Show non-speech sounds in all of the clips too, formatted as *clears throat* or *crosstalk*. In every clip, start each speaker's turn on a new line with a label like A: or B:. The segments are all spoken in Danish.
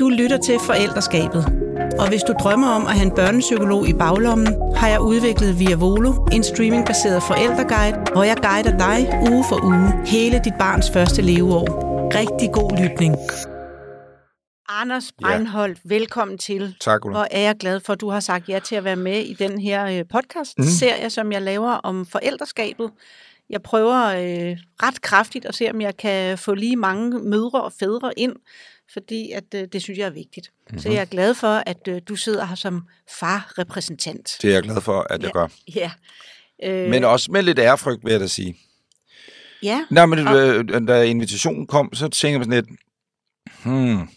A: Du lytter til Forældreskabet. Og hvis du drømmer om at have en børnepsykolog i baglommen, har jeg udviklet Via Volo, en streamingbaseret forældreguide, hvor jeg guider dig uge for uge hele dit barns første leveår. Rigtig god lytning. Anders Breinholt, ja. velkommen til.
B: Tak, Ulla.
A: Hvor er jeg glad for, at du har sagt ja til at være med i den her podcast-serie, mm. som jeg laver om forældreskabet. Jeg prøver øh, ret kraftigt at se, om jeg kan få lige mange mødre og fædre ind, fordi at, øh, det synes jeg er vigtigt. Mm-hmm. Så jeg er glad for, at øh, du sidder her som farrepræsentant.
B: Det er jeg glad for, at jeg
A: ja,
B: gør.
A: Ja.
B: Øh, men også med lidt ærefrygt, vil jeg da sige.
A: Ja.
B: Nej, men og... øh, da invitationen kom, så tænker man sådan lidt, hmm,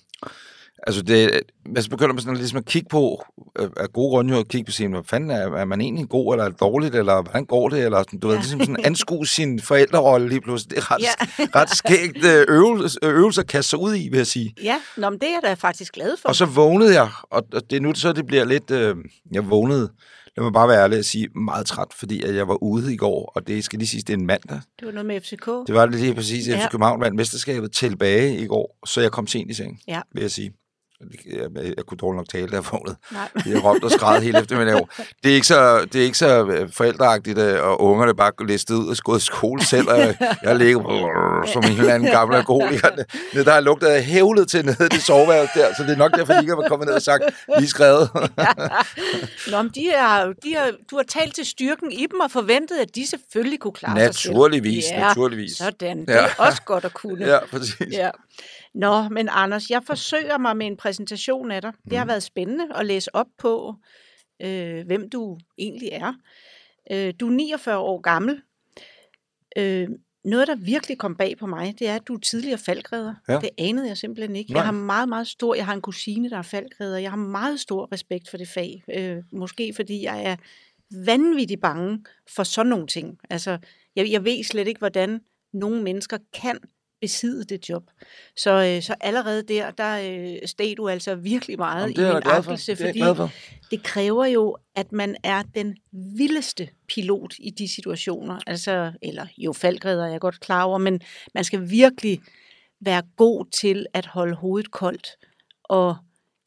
B: Altså, det, man begynder man sådan ligesom at kigge på, øh, af gode grunde at kigge på sin, hvad fanden er, er man egentlig god, eller er det dårligt, eller hvordan går det, eller du ja. ved, ligesom sådan anskue sin forældrerolle lige pludselig. Det er ret, ja. ret skægt øh, øvelse, øvelse at kaste sig ud i, vil jeg sige.
A: Ja, Nå, men det er jeg da faktisk glad for.
B: Og så vågnede jeg, og det er nu så, det bliver lidt, øh, jeg vågnede, lad mig bare være ærlig at sige, meget træt, fordi at jeg var ude i går, og det skal lige sige, det er en mandag.
A: Det var noget med FCK.
B: Det var lige præcis, at ja. FC København vandt mesterskabet tilbage i går, så jeg kom sent i seng,
A: ja.
B: vil jeg sige. Jeg, jeg, kunne dårligt nok tale, da jeg vågnede. Jeg råbte og skræd helt efter min *laughs* Det er ikke så, det er ikke så øh, forældreagtigt, øh, og ungerne bare listet ud og gået i skole selv, og jeg ligger som en eller anden gammel alkoholiker. *laughs* Det, der har lugtet af hævlet til nede i det soveværelse der, så det er nok derfor, de ikke har kommet ned og sagt, vi er skrevet.
A: Nå, men de er, de er, du har talt til styrken i dem og forventet, at de selvfølgelig kunne klare
B: naturligvis,
A: sig
B: Naturligvis, ja, naturligvis.
A: Sådan, det er ja. også godt at kunne.
B: Ja, præcis.
A: Ja. Nå, men Anders, jeg forsøger mig med en præsentation af dig. Det har mm. været spændende at læse op på, øh, hvem du egentlig er. Øh, du er 49 år gammel. Øh, noget, der virkelig kom bag på mig, det er, at du er tidligere faldgræder. Ja. Det anede jeg simpelthen ikke. Nej. Jeg har meget, meget stor, jeg har en kusine, der er faldgræder. Jeg har meget stor respekt for det fag. Øh, måske fordi jeg er vanvittigt bange for sådan nogle ting. Altså, jeg, jeg ved slet ikke, hvordan nogle mennesker kan besidde det job. Så, øh, så allerede der, der øh, steg du altså virkelig meget Jamen, i min akkelse, fordi det, det kræver jo, at man er den vildeste pilot i de situationer. Altså, eller jo, faldgræder er jeg godt klar over, men man skal virkelig være god til at holde hovedet koldt og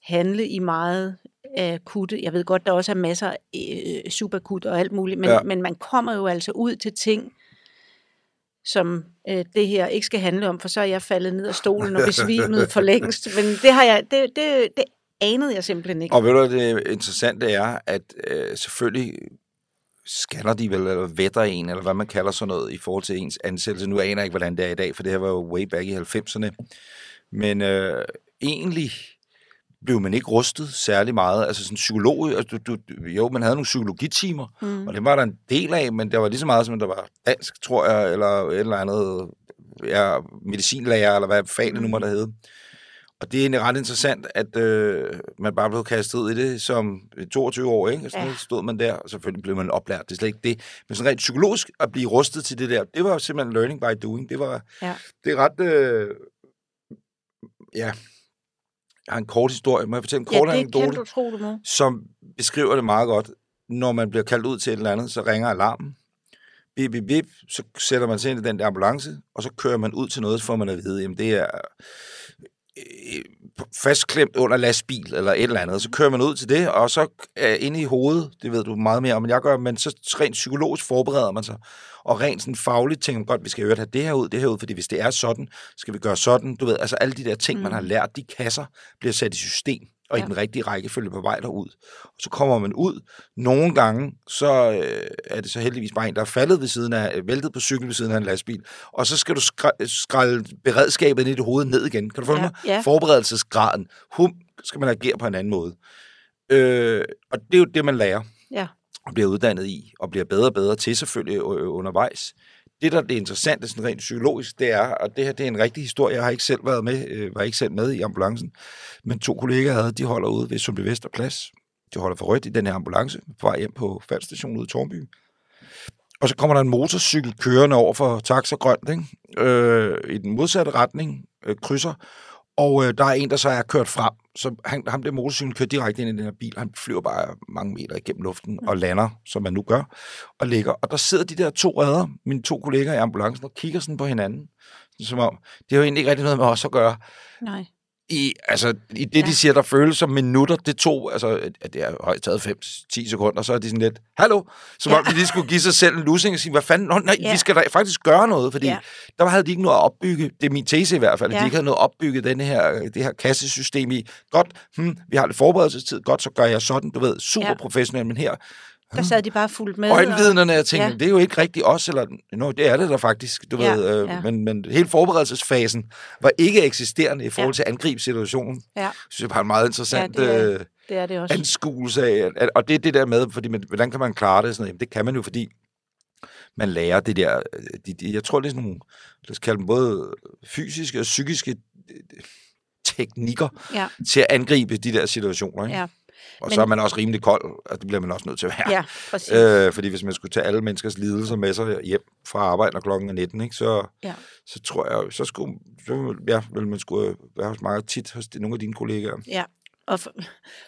A: handle i meget akutte. Jeg ved godt, der også er masser af øh, superakut og alt muligt, men, ja. men man kommer jo altså ud til ting, som øh, det her ikke skal handle om, for så er jeg faldet ned af stolen og besvimet for længst. Men det har jeg, det, det, det anede jeg simpelthen ikke.
B: Og ved du, det interessante er, at øh, selvfølgelig scanner de vel, eller vetter en, eller hvad man kalder sådan noget, i forhold til ens ansættelse. Nu aner jeg ikke, hvordan det er i dag, for det her var jo way back i 90'erne. Men øh, egentlig blev man ikke rustet særlig meget. Altså sådan psykolog, altså, du, du, jo, man havde nogle psykologitimer, mm. og det var der en del af, men det var lige så meget som, der var dansk, tror jeg, eller et eller andet ja, medicinlærer, eller hvad fag det nu måtte hedde. Og det er egentlig ret interessant, at øh, man bare blev kastet ud i det som 22 år, ikke? Så ja. stod man der, og selvfølgelig blev man oplært, det er slet ikke det. Men sådan rent psykologisk at blive rustet til det der, det var simpelthen learning by doing. Det var ja. det er ret... Øh, ja, har en kort historie. Må jeg fortælle en kort
A: ja,
B: anekdote?
A: du tro, du må.
B: Som beskriver det meget godt. Når man bliver kaldt ud til et eller andet, så ringer alarmen. Bip, bip, bip, så sætter man sig ind i den der ambulance, og så kører man ud til noget, så får man at vide, jamen det er øh, fastklemt under lastbil eller et eller andet. Så kører man ud til det, og så er inde i hovedet, det ved du meget mere om, end jeg gør, men så rent psykologisk forbereder man sig og rent sådan fagligt tænker godt, vi skal jo have det her ud, det her ud, fordi hvis det er sådan, skal vi gøre sådan. Du ved, altså alle de der ting, mm. man har lært, de kasser bliver sat i system og ja. i den rigtige rækkefølge på vej derud. Og så kommer man ud. Nogle gange, så øh, er det så heldigvis bare en, der er faldet ved siden af, øh, væltet på cykel ved siden af en lastbil, og så skal du skralde beredskabet i dit hoved ned igen. Kan du få ja. mig?
A: Ja.
B: Forberedelsesgraden. Hum, skal man agere på en anden måde. Øh, og det er jo det, man lærer.
A: Ja
B: og bliver uddannet i, og bliver bedre og bedre til selvfølgelig undervejs. Det, der er det interessante, sådan rent psykologisk, det er, og det her det er en rigtig historie, jeg har ikke selv været med, øh, var ikke selv med i ambulancen, men to kollegaer havde, de holder ude ved Sundby Vesterplads. De holder for rødt i den her ambulance, på vej hjem på faldstationen ude i Tornby. Og så kommer der en motorcykel kørende over for taxa grønt, ikke? Øh, i den modsatte retning, øh, krydser, og øh, der er en, der så er kørt frem, så han, ham der motorcyklen kører direkte ind i den her bil. Han flyver bare mange meter igennem luften og lander, som man nu gør, og ligger. Og der sidder de der to redder, mine to kolleger i ambulancen, og kigger sådan på hinanden. Som om, det har jo egentlig ikke rigtig noget med os at gøre.
A: Nej.
B: I, altså, i det, ja. de siger, der føles som minutter, det tog, altså, at det har højst taget 5-10 sekunder, så er de sådan lidt, hallo, som ja. om de lige skulle give sig selv en losing og sige, hvad fanden, Nå, nej, ja. vi skal da faktisk gøre noget, fordi ja. der havde de ikke noget at opbygge, det er min tese i hvert fald, ja. de ikke havde noget at opbygge den her, det her kassesystem i, godt, hmm, vi har lidt forberedelsestid, godt, så gør jeg sådan, du ved, super ja. professionelt, men her,
A: der sad de bare fuldt med.
B: Øjenvidnerne, jeg tænkte, ja. det er jo ikke rigtig os, eller no, det er det der faktisk, du ja, ved. Øh, ja. men, men hele forberedelsesfasen var ikke eksisterende i forhold ja. til angribssituationen. Ja. Det synes jeg bare er en meget interessant ja, det er, øh, det er det også. anskuelse af, at, og det er det der med, fordi man, hvordan kan man klare det? Sådan, jamen, det kan man jo, fordi man lærer det der, de, de, jeg tror, det er sådan nogle, lad os kalde dem både fysiske og psykiske øh, teknikker ja. til at angribe de der situationer. Ikke? Ja. Og Men... så er man også rimelig kold, og det bliver man også nødt til at være.
A: Ja, præcis.
B: Øh, fordi hvis man skulle tage alle menneskers lidelser med sig hjem fra arbejde, når klokken er 19, ikke, så, ja. så tror jeg, så skulle så, ja, vil man skulle være hos meget tit hos nogle af dine kollegaer.
A: Ja, og for,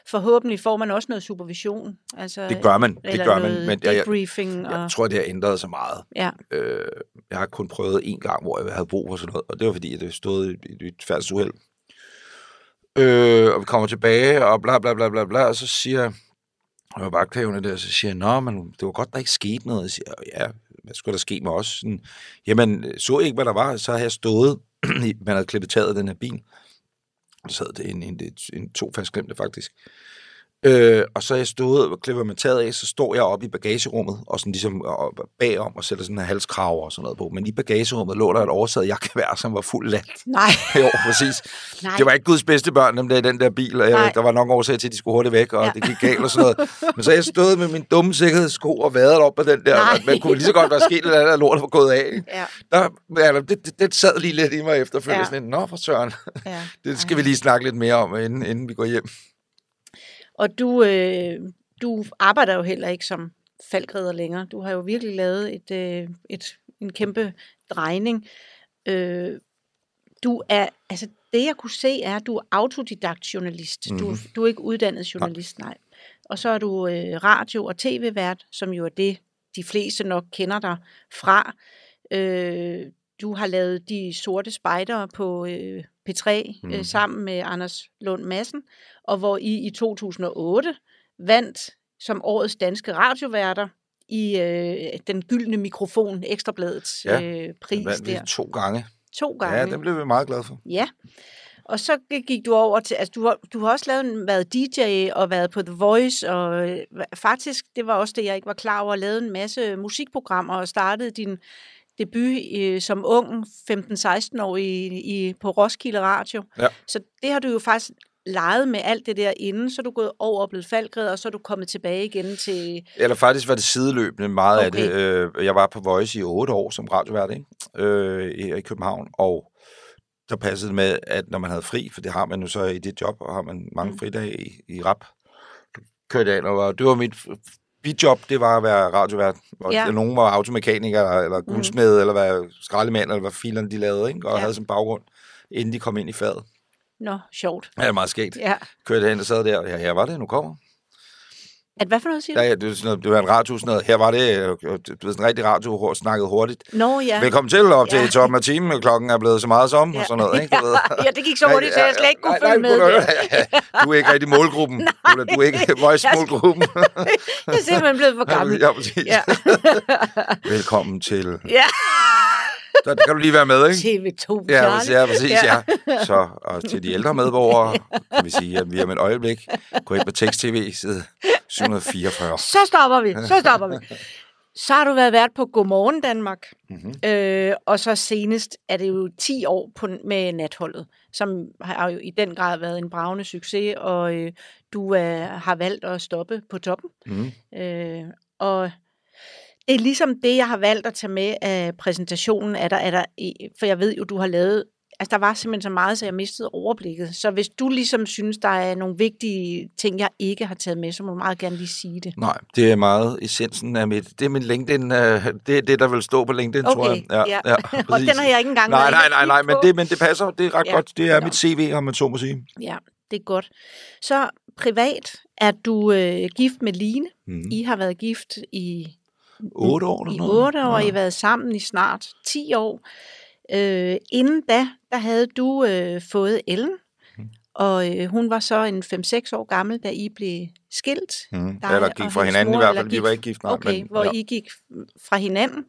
A: forhåbentlig får man også noget supervision. Altså,
B: det gør man, det gør man. Men jeg. Jeg, jeg, jeg tror, det har ændret sig meget. Ja. Øh, jeg har kun prøvet en gang, hvor jeg havde brug for sådan noget, og det var fordi, det stod i, i et færdsuheld Øh, og vi kommer tilbage, og bla bla bla bla bla, og så siger jeg vagthavende der, så siger jeg, nå, men det var godt, der ikke skete noget. Jeg siger, ja, hvad skulle der ske med os? Sådan, Jamen, så ikke, hvad der var, så havde jeg stået, *clears throat* man havde klippet taget den her bil, så sad det en, en, en, en to fastklemte faktisk, Øh, og så er jeg stået og klipper med taget af, så står jeg oppe i bagagerummet, og sådan ligesom og bagom og sætter sådan en halskrav og sådan noget på. Men i bagagerummet lå der et oversaget jakkevær, som var fuld lat.
A: Nej. *laughs*
B: jo, præcis. Nej. Det var ikke Guds bedste børn, dem der i den der bil. Og jeg, der var nok årsag til, at de skulle hurtigt væk, og ja. det gik galt og sådan noget. Men så er jeg stået med min dumme sikkerhedssko og været op på den der. Nej. Man kunne lige så godt være sket eller andet, lort var gået af. Ja. Der, ja, det, det, det, sad lige lidt i mig efterfølgende. Ja. Sådan, Nå for søren, ja. *laughs* det skal vi lige snakke lidt mere om, inden, inden vi går hjem.
A: Og du, øh, du arbejder jo heller ikke som faldgræder længere. Du har jo virkelig lavet et, øh, et, en kæmpe drejning. Øh, du er, altså det jeg kunne se er, at du er autodidakt journalist. Mm-hmm. Du, mhm. du er ikke uddannet journalist, nej. nej. Og så er du øh, radio- og tv-vært, som jo er det, de fleste nok kender dig fra. Øh, du har lavet De Sorte Spejdere på øh, P3 mm. øh, mhm. sammen med Anders Lund Madsen, og hvor I i 2008 vandt som årets danske radioværter i øh, den gyldne mikrofon, Ekstrabladets ja, øh, pris.
B: Ja, der. to gange.
A: To gange.
B: Ja, den blev vi meget glade for.
A: Ja. Og så gik du over til, altså du har, du har også lavet, været DJ og været på The Voice, og øh, faktisk, det var også det, jeg ikke var klar over, lavet en masse musikprogrammer og startede din debut øh, som ung, 15-16 år i, i, på Roskilde Radio. Ja. Så det har du jo faktisk leget med alt det der inden, så er du gået over og blevet faldgræd, og så er du kommet tilbage igen til...
B: Eller faktisk var det sideløbende meget okay. af det. Øh, jeg var på Voice i otte år som radiovært ikke? Øh, i, København, og der passede det med, at når man havde fri, for det har man jo så i det job, og har man mange mm. fridage i, i rap, kørte jeg og det var mit bidjob, det var at være radiovært. Og ja. nogen var automekaniker, eller mm. guldsmed, mm. eller være skraldemand, eller hvad filerne de lavede, ikke? og ja. havde som baggrund, inden de kom ind i fadet.
A: Nå, sjovt.
B: Ja, det er meget skægt. Ja. Kørte hen og sad der, ja, her var det, nu kommer.
A: At hvad for noget siger
B: du? Ja, ja det, er sådan noget, det var en radio, sådan noget. Her var det, øh, du ved, sådan en rigtig radio, snakket hurtigt.
A: Nå, ja.
B: Velkommen til, op til ja. toppen af timen, klokken er blevet så meget som, ja. og sådan noget, ikke? Du ved.
A: ja, det gik så hurtigt, så jeg slet ikke kunne nej, følge nej, med.
B: Du, du er ikke rigtig målgruppen. *laughs* nej. Du er ikke voice-målgruppen. *laughs*
A: jeg er simpelthen blevet for gammel.
B: Ja, præcis. Ja. Velkommen til... Ja. Så kan du lige være med,
A: ikke? TV2
B: Ja, præcis, ja, præcis, ja. ja. Så, og til de ældre medborgere, kan vi sige, at vi om et øjeblik går ind på tekst-tv, side 744.
A: Så stopper vi, så stopper vi. Så har du været vært på Godmorgen Danmark, mm-hmm. øh, og så senest er det jo 10 år på, med natholdet, som har jo i den grad været en bravende succes, og øh, du øh, har valgt at stoppe på toppen. Mm. Øh, og det er ligesom det, jeg har valgt at tage med af præsentationen, er der, er der, for jeg ved jo, du har lavet, altså der var simpelthen så meget, så jeg mistede overblikket. Så hvis du ligesom synes, der er nogle vigtige ting, jeg ikke har taget med, så må du meget gerne lige sige det.
B: Nej, det er meget essensen af mit, det er min LinkedIn, øh, det er det, der vil stå på LinkedIn,
A: okay,
B: tror jeg. Ja,
A: ja. ja og den har jeg ikke engang
B: Nej, nej, nej, nej, men det, men det passer, det er ret ja. godt, det er ja. mit CV, om man så må sige.
A: Ja, det er godt. Så privat er du øh, gift med Line. Mm. I har været gift i
B: 8 år?
A: Eller noget? I 8 år, ja. I været sammen i snart 10 år. Øh, inden da, der havde du øh, fået Ellen, mm. Og øh, hun var så en 5-6 år gammel, da I blev skilt.
B: Mm.
A: dig
B: Eller gik fra hinanden i
A: mor,
B: hvert
A: eller
B: fald. Vi
A: gik-
B: var ikke gift, nej.
A: Okay,
B: men,
A: hvor
B: ja.
A: I gik fra hinanden.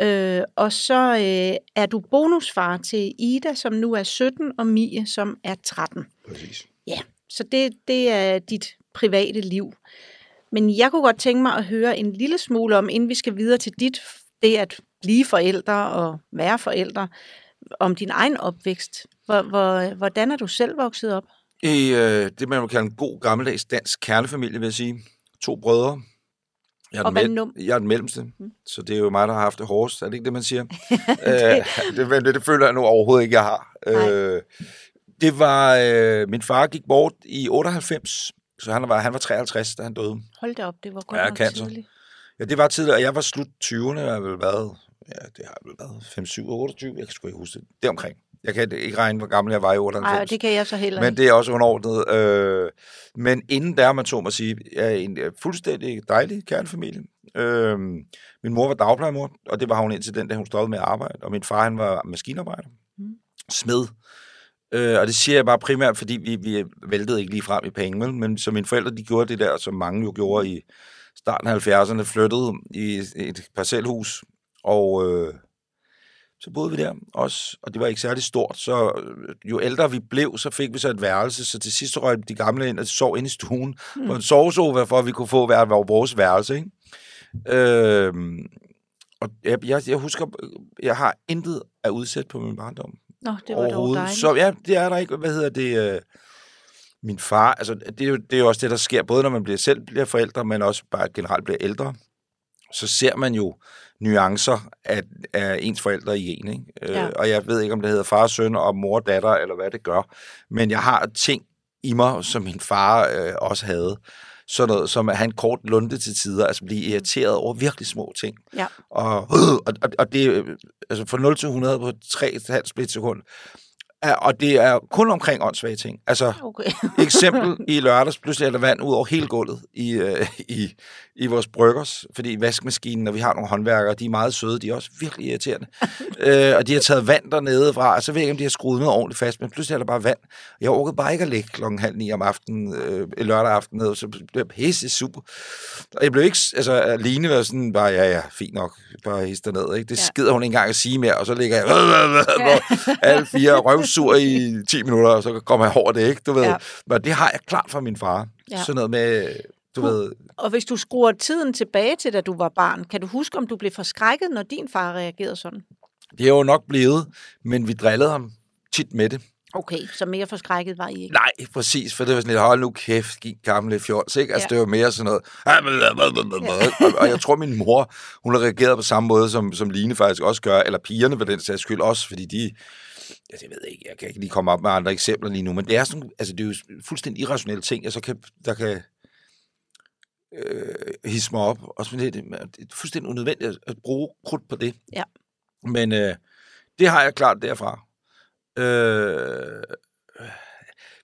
A: Øh, og så øh, er du bonusfar til Ida, som nu er 17, og Mie, som er 13.
B: Præcis.
A: Så det, det er dit private liv. Men jeg kunne godt tænke mig at høre en lille smule om, inden vi skal videre til dit, det at blive forældre og være forældre, om din egen opvækst. Hvor, hvor, hvordan er du selv vokset op?
B: I øh, det, man vil kalde en god gammeldags dansk kernefamilie, vil jeg sige. To brødre. Jeg er,
A: Og
B: den,
A: hvad
B: mell-
A: num-
B: jeg er den mellemste,
A: Mm.
B: så det er jo mig, der har haft det hårdest. Er det ikke det, man siger? *laughs* øh, det, men det, det føler jeg nu overhovedet ikke, jeg har.
A: Nej.
B: Øh, det var... Øh, min far gik bort i 98, så han var, han var 53, da han døde.
A: Hold da op, det var godt
B: Ja,
A: nok
B: cancer.
A: tidligt.
B: Ja, det var tidligere, og jeg var slut 20'erne, jeg har vel været, ja, det har vel været 5, 7, 28, jeg kan sgu ikke huske det. Det omkring. Jeg kan ikke regne, hvor gammel jeg var i 98.
A: Nej, det kan jeg så heller
B: Men
A: ikke.
B: det er også underordnet. Øh, men inden der, man tog mig sige, er en fuldstændig dejlig kernefamilie. Øh, min mor var dagplejemor, og det var hun indtil den dag, hun stoppede med at arbejde. Og min far, han var maskinarbejder.
A: Mm.
B: Smed. Øh, og det siger jeg bare primært, fordi vi, vi væltede ikke lige frem i penge, vel? men så mine forældre, de gjorde det der, som mange jo gjorde i starten af 70'erne, flyttede i et parcelhus, og øh, så boede vi der også, og det var ikke særlig stort, så øh, jo ældre vi blev, så fik vi så et værelse, så til sidst røg de gamle ind og sov inde i stuen mm. på en sovesofa, for at vi kunne få hver, hver vores værelse, ikke? Øh, og jeg, jeg, jeg husker, jeg har intet at udsætte på min barndom
A: Nå, det var dog dejligt.
B: så ja, det er der ikke. Hvad hedder det? Øh, min far, altså det er, jo, det er jo også det, der sker, både når man bliver selv bliver forældre, men også bare generelt bliver ældre. Så ser man jo nuancer af, af ens forældre i en. Ikke?
A: Ja.
B: Øh, og jeg ved ikke, om det hedder far og søn og mor og datter, eller hvad det gør. Men jeg har ting i mig, som min far øh, også havde. Sådan noget, som at have en kort lunde til tider, altså blive irriteret over virkelig små ting.
A: Ja.
B: Og, og, og, det er altså fra 0 til 100 på 3,5 splitsekund. Og det er kun omkring åndssvage ting. Altså,
A: Okay. *laughs*
B: eksempel i lørdags, pludselig er der vand ud over hele gulvet i, øh, i, i vores bryggers, fordi vaskemaskinen, og vi har nogle håndværkere, de er meget søde, de er også virkelig irriterende. *laughs* øh, og de har taget vand dernede fra, og så ved jeg ikke, om de har skruet noget ordentligt fast, men pludselig er der bare vand. Jeg orkede bare ikke at ligge klokken halv ni om aftenen, øh, lørdag aften, ned, så blev jeg pisse super. Og jeg blev ikke, altså alene var sådan, bare, ja, ja, fint nok, bare hisse ned, ikke? Det
A: Ja.
B: skider hun ikke engang at sige mere, og så ligger jeg, *laughs* alle fire røvsur i 10 minutter, og så kommer jeg over det, ikke? Du ved.
A: Ja.
B: Men det har jeg klart fra min far.
A: Ja.
B: Sådan noget med, du ved...
A: Og hvis du skruer tiden tilbage til, da du var barn, kan du huske, om du blev forskrækket, når din far reagerede sådan?
B: Det er jo nok blevet, men vi drillede ham tit med det.
A: Okay, så mere forskrækket var I ikke?
B: Nej, præcis, for det var sådan lidt, hold nu kæft, gik gamle fjols, ikke? Altså,
A: Ja.
B: ja. det var mere sådan noget, og, og jeg tror, min mor, hun har reageret på samme måde, som, som Line faktisk også gør, eller pigerne for den sags skyld også, fordi de, ja, jeg ved ikke, jeg kan ikke lige komme op med andre eksempler lige nu, men det er sådan, altså det er jo fuldstændig irrationelle ting, jeg så kan, der kan øh, hisse mig op, og sådan lidt, det er fuldstændig unødvendigt at, at bruge krudt på det.
A: Ja.
B: Men øh, det har jeg klart derfra. Øh,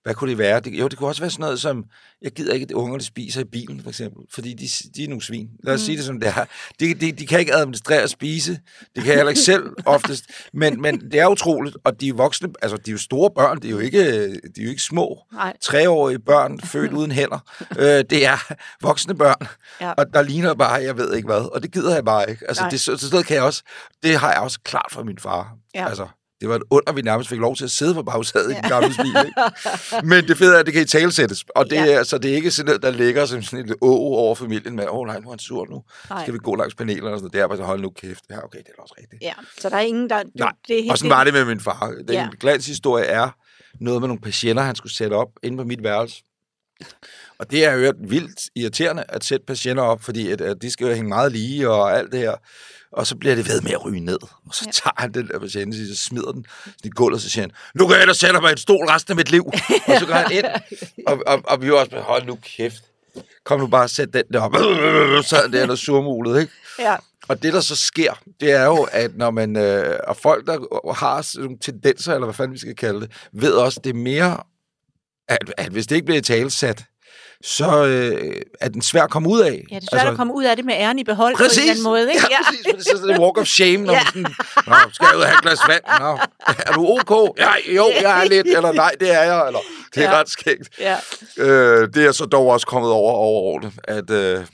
B: hvad kunne det være? Det, jo, det kunne også være sådan noget som, jeg gider ikke, at ungerne spiser i bilen, for eksempel, fordi de, de er nogle svin. Lad os mm. sige det som det er. De, de, de kan ikke administrere at spise. Det kan jeg heller ikke selv *laughs* oftest. Men, men det er utroligt, og de er voksne, altså de er jo store børn, de er jo ikke, de er jo ikke små.
A: Nej.
B: Treårige børn, født uden hænder. Øh, det er voksne børn,
A: Ja.
B: og der ligner bare, jeg ved ikke hvad, og det gider jeg bare ikke. Altså,
A: Nej.
B: det, så, så kan jeg også, det har jeg også klart fra min far.
A: Ja.
B: Altså, det var et under, vi nærmest fik lov til at sidde på bagsædet ja. i den gamle bil. Ikke? Men det fede er, at det kan i talesættes. Og det,
A: Ja.
B: er, så det er ikke sådan noget, der ligger som sådan et å over familien med, åh oh, nej, nu er han sur nu.
A: Nej.
B: Skal vi gå langs panelerne og sådan noget. Det er bare så, hold nu kæft. Ja, okay, det er også rigtigt.
A: Ja, så der er ingen, der... Du,
B: Nej,
A: det er helt
B: Og sådan var det med min far. Den
A: ja.
B: glanshistorie er noget med nogle patienter, han skulle sætte op inde på mit værelse. *laughs* Og det er jo vildt irriterende at sætte patienter op, fordi at, at de skal jo hænge meget lige og alt det her. Og så bliver det ved med at ryge ned. Og så
A: Ja.
B: tager han den der patient, og så smider den i gulvet, og så siger han, nu kan jeg da sætte mig i en stol resten af mit liv. *laughs* og så går han ind, og, og, og vi var også hold nu kæft. Kom nu bare og sæt den der op. Så er der surmulet, ikke?
A: Ja,
B: Og det, der så sker, det er jo, at når man, øh, og folk, der har sådan nogle tendenser, eller hvad fanden vi skal kalde det, ved også, det er mere, at, at hvis det ikke bliver talsat, så øh, er den svær at komme ud af.
A: Ja, det er svært altså, at komme ud af det med æren i behold
B: præcis,
A: på en eller anden måde. Ikke?
B: Ja, præcis. For det er sådan en walk of shame, når ja. man sådan, Nå, skal jeg ud og have et glas vand? Nå, er du ok? Ja, jo, jeg er lidt. Eller nej, det er jeg. Eller, det er ja. ret skægt.
A: Ja.
B: Øh, det er så dog også kommet over over det, at... Øh,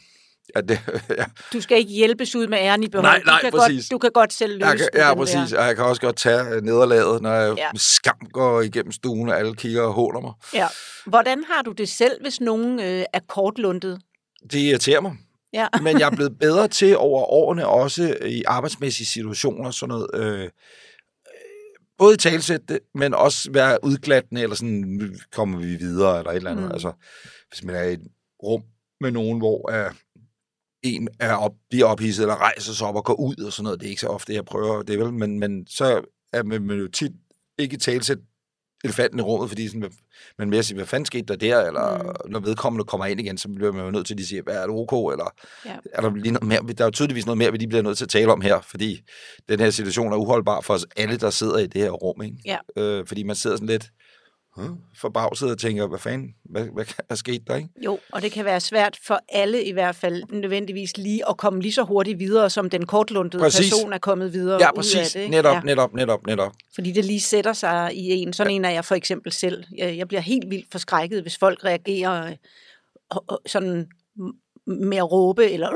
B: at det, *laughs* ja.
A: Du skal ikke hjælpes ud med æren i behold.
B: Nej, nej,
A: du, kan
B: præcis.
A: godt, du kan godt selv løse
B: jeg kan,
A: det.
B: Ja, præcis.
A: Der.
B: Og jeg kan også godt tage nederlaget, når jeg
A: Ja.
B: ja. skam går igennem stuen, og alle kigger og håner mig.
A: Ja. Hvordan har du det selv, hvis nogen øh, er kortlundet?
B: Det irriterer mig.
A: Ja. *laughs*
B: Men jeg er blevet bedre til over årene, også i arbejdsmæssige situationer, sådan noget, øh, både i talsæt det, men også være udglattende, eller sådan, kommer vi videre, eller et eller andet.
A: Mm.
B: Altså, hvis man er i et rum med nogen, hvor uh, en er op, bliver ophidset, eller rejser sig op og går ud, og sådan noget, det er ikke så ofte, jeg prøver det, vel? Men, men så er man man jo tit ikke i talsæt elefanten i rummet, fordi sådan, man mere siger, hvad fanden skete der der, eller mm. når vedkommende kommer ind igen, så bliver man jo nødt til at lige sige, hvad er det ok, eller
A: Ja.
B: er der lige noget mere, der er jo tydeligvis noget mere, vi lige bliver nødt til at tale om her, fordi den her situation er uholdbar for os alle, der sidder i det her rum, ikke?
A: Ja.
B: Øh, fordi man sidder sådan lidt huh, forbavset og tænker, hvad fanden, hvad, hvad, hvad skete der, ikke?
A: Jo, og det kan være svært for alle i hvert fald nødvendigvis lige at komme lige så hurtigt videre, som den kortlundede
B: Præcis.
A: person er kommet videre
B: Ja,
A: ud
B: præcis.
A: af det. ikke?
B: netop,
A: Ja.
B: netop, netop, netop.
A: Fordi det lige sætter sig i en. Sådan en er jeg for eksempel selv. Jeg, jeg bliver helt vildt forskrækket, hvis folk reagerer øh, og, og sådan med at råbe, eller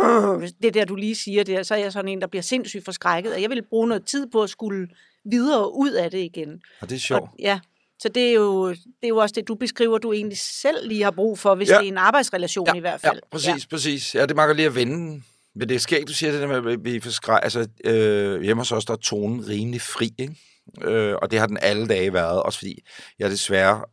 A: det der, du lige siger der, så er jeg sådan en, der bliver sindssygt forskrækket, og jeg vil bruge noget tid på at skulle videre ud af det igen.
B: Og det er sjovt.
A: Og, ja, så det er, jo, det er jo også det, du beskriver, du egentlig selv lige har brug for, hvis
B: Ja.
A: det er en arbejdsrelation
B: Ja,
A: i hvert fald.
B: Ja, præcis, ja. præcis. Ja, det magter lige at vende. Men det er skægt, du siger det der med, at vi forskræk. Altså, øh, hjemme hos os, der er tonen rimelig fri, ikke? Øh, og det har den alle dage været, også fordi jeg desværre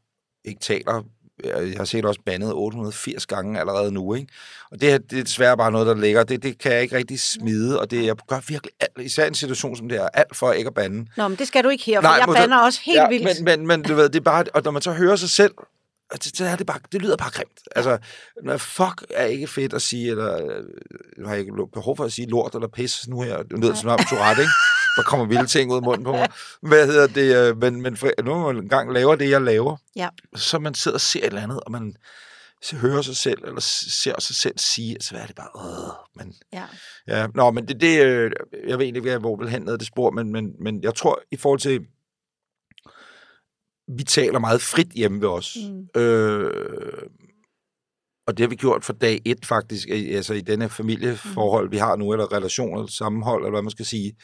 B: ikke taler jeg jeg har set også bandet 880 gange allerede nu, ikke? Og det, her, det er desværre bare noget, der ligger. Det, det kan jeg ikke rigtig smide, og det jeg gør virkelig alt, især en situation som det her, alt for ikke at bande.
A: Nå, men det skal du ikke her, for
B: Nej,
A: jeg
B: må du-
A: bander også helt
B: ja,
A: vildt.
B: Men, men, men du ved, det er bare, og når man så hører sig selv, det, det, er det, bare, det lyder bare grimt. Altså, fuck er ikke fedt at sige, eller øh, har jeg ikke behov for at sige lort eller pis nu her. Det lyder som om Tourette, ikke? *laughs* Der kommer vilde ting ud af munden på mig. Hvad hedder det? øh, Men, men for, nu man engang laver det, jeg laver,
A: Ja.
B: så man sidder og ser et eller andet, og man så hører sig selv, eller ser sig selv sige, så er det bare, Åh, men
A: Ja.
B: Ja, nå, men det, det øh, jeg ved ikke, hvor vil hen ad det spor, men, men, men jeg tror, i forhold til, vi taler meget frit hjemme ved os.
A: Mm.
B: Øh, og det har vi gjort fra dag et faktisk, altså i denne familieforhold, vi har nu, eller relationer, sammenhold, eller hvad man skal sige.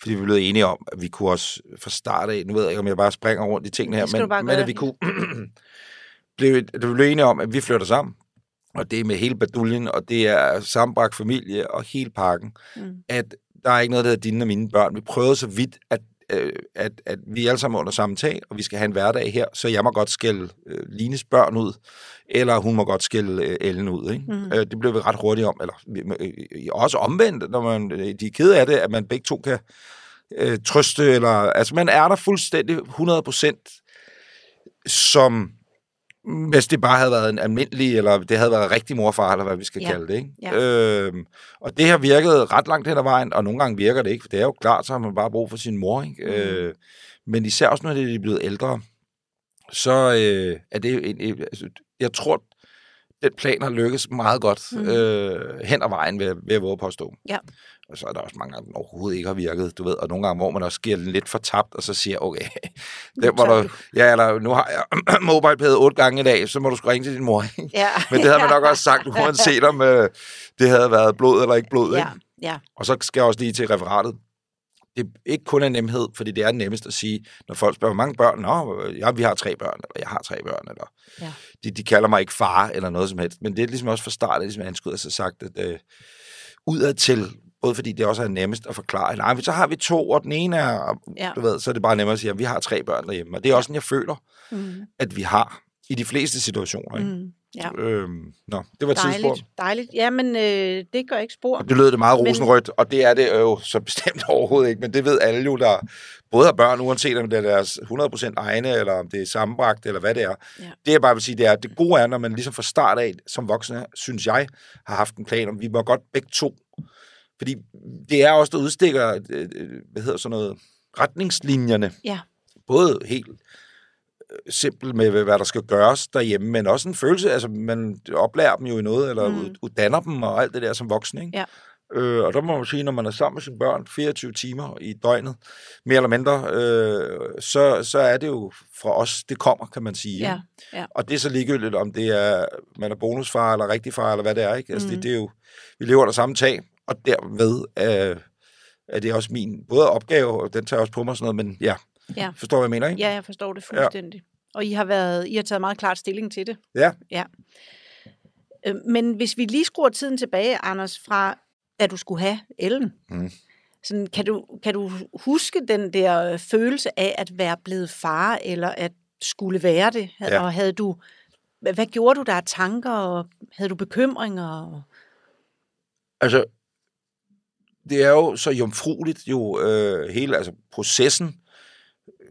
B: Fordi vi blev enige om, at vi kunne også fra start af, nu ved jeg ikke, om jeg bare springer rundt i tingene her, men, men at vi kunne *clears throat* blev, det blev enige om, at vi flytter sammen. Og det er med hele baduljen, og det er sammenbragt familie og hele pakken.
A: Mm.
B: At der er ikke noget, der hedder dine og mine børn. Vi prøvede så vidt, at, øh, at, at vi er alle sammen under samme tag, og vi skal have en hverdag her, så jeg må godt skælde øh, Lines børn ud, eller hun må godt skælde øh, Ellen ud. Ikke? Mm. Øh, det blev vi ret hurtigt om. Eller vi- øh, også omvendt, når man, øh, de er kede af det, at man begge to kan øh, trøste, eller, altså man er der fuldstændig 100% som hvis det bare havde været en almindelig, eller det havde været rigtig morfar, eller hvad vi skal
A: Ja.
B: kalde det. Ikke?
A: Ja.
B: Øhm, og det har virket ret langt hen ad vejen, og nogle gange virker det ikke, for det er jo klart, så har man bare brug for sin mor. Ikke?
A: Mm.
B: Øh, men især også, når de er blevet ældre, så øh, er det en, altså, jeg tror, den plan har lykkes meget godt
A: Mm.
B: mm. øh, hen ad vejen, ved, ved at våge påstå.
A: Ja.
B: Og så er der også mange gange, den overhovedet ikke har virket, du ved, og nogle gange, hvor man også giver den lidt for tabt, og så siger, okay, den var der, ja, eller nu har jeg *clears throat* MobilePay otte gange i dag, så må du sgu ringe til din mor. *laughs*
A: Ja.
B: Men det havde man nok også sagt, *laughs* uanset om øh, det havde været blod eller ikke blod.
A: Ja,
B: Ikke?
A: ja.
B: Og så skal jeg også lige til referatet. Det er ikke kun en nemhed, fordi det er nemmest at sige, når folk spørger, hvor mange børn? Nå, ja, vi har tre børn, eller jeg har tre børn, eller
A: Ja.
B: de, de kalder mig ikke far, eller noget som helst. Men det er ligesom også fra start, ligesom anskud så sagt, at øh, udadtil, både fordi det også er nemmest at forklare, nej, men så har vi to, og den ene er,
A: Ja.
B: du ved, så er det bare nemmere at sige, at vi har tre børn derhjemme. Og det er også sådan, jeg føler,
A: Mm.
B: at vi har i de fleste situationer. Ikke?
A: Mm. Ja.
B: Øhm, nå, det var et tidspunkt.
A: Dejligt, dejligt. Jamen, øh, det gør ikke spor.
B: Det lød det meget
A: Men-
B: rosenrødt, og det er det jo så bestemt *laughs* overhovedet ikke, men det ved alle jo, der både har børn, uanset om det er deres 100% egne, eller om det er sammenbragt, eller hvad det er.
A: Ja.
B: Det jeg bare vil sige, det er, at det gode er, når man ligesom fra start af, som voksne, synes jeg, har haft en plan om, vi må godt begge to. Fordi det er også der udstikker, øh, øh, hvad hedder sådan noget, retningslinjerne.
A: Ja.
B: Både helt simpel med, hvad der skal gøres derhjemme, men også en følelse, altså man oplærer dem jo i noget, eller mm. uddanner dem og alt det der som voksne, ikke?
A: Ja.
B: Øh, og der må man sige, når man er sammen med sine børn 24 timer i døgnet, mere eller mindre, øh, så, så er det jo fra os, det kommer, kan man sige.
A: Ja, ja.
B: Og det er så ligegyldigt, om det er, man er bonusfar, eller rigtig far, eller hvad det er. Ikke? Altså, mm. det, det er jo, vi lever der samme tag, og derved øh, er det også min både opgave, og den tager jeg også på mig sådan noget, men ja,
A: Ja.
B: forstår hvad jeg mener, ikke?
A: Ja, jeg forstår det fuldstændig. Ja. Og I har, været, I har taget meget klart stilling til det.
B: Ja.
A: ja. Øh, Men hvis vi lige skruer tiden tilbage, Anders, fra da du skulle have Ellen,
B: Mm.
A: sådan, kan, du, kan du huske den der følelse af at være blevet far, eller at skulle være det?
B: Ja.
A: Og havde du, hvad, gjorde du der af tanker, og havde du bekymringer?
B: Altså, det er jo så jomfrueligt, jo øh, hele altså processen,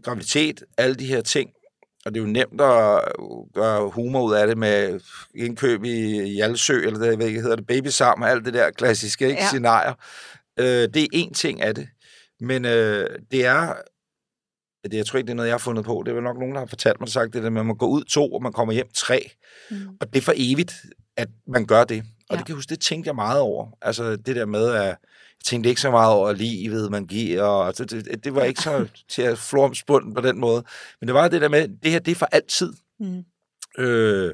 B: graviditet, alle de her ting, og det er jo nemt at gøre humor ud af det med indkøb i Hjalsø, eller det, hvad hedder det, baby sammen, alt det der klassiske ikke,
A: Ja.
B: scenarier. Øh, det er en ting af det, men øh, det er, det, jeg tror ikke, det er noget, jeg har fundet på, det er vel nok nogen, der har fortalt mig sagt det der med, at man går ud to, og man kommer hjem tre,
A: mm.
B: og det er for evigt, at man gør det. Og
A: ja.
B: det kan jeg huske, det tænkte jeg meget over. Altså det der med, at jeg tænkte ikke så meget over livet, man giver, og altså, det, det, det var ikke så *laughs* til at spunden på den måde. Men det var det der med, det her, det er for altid.
A: Mm.
B: Øh,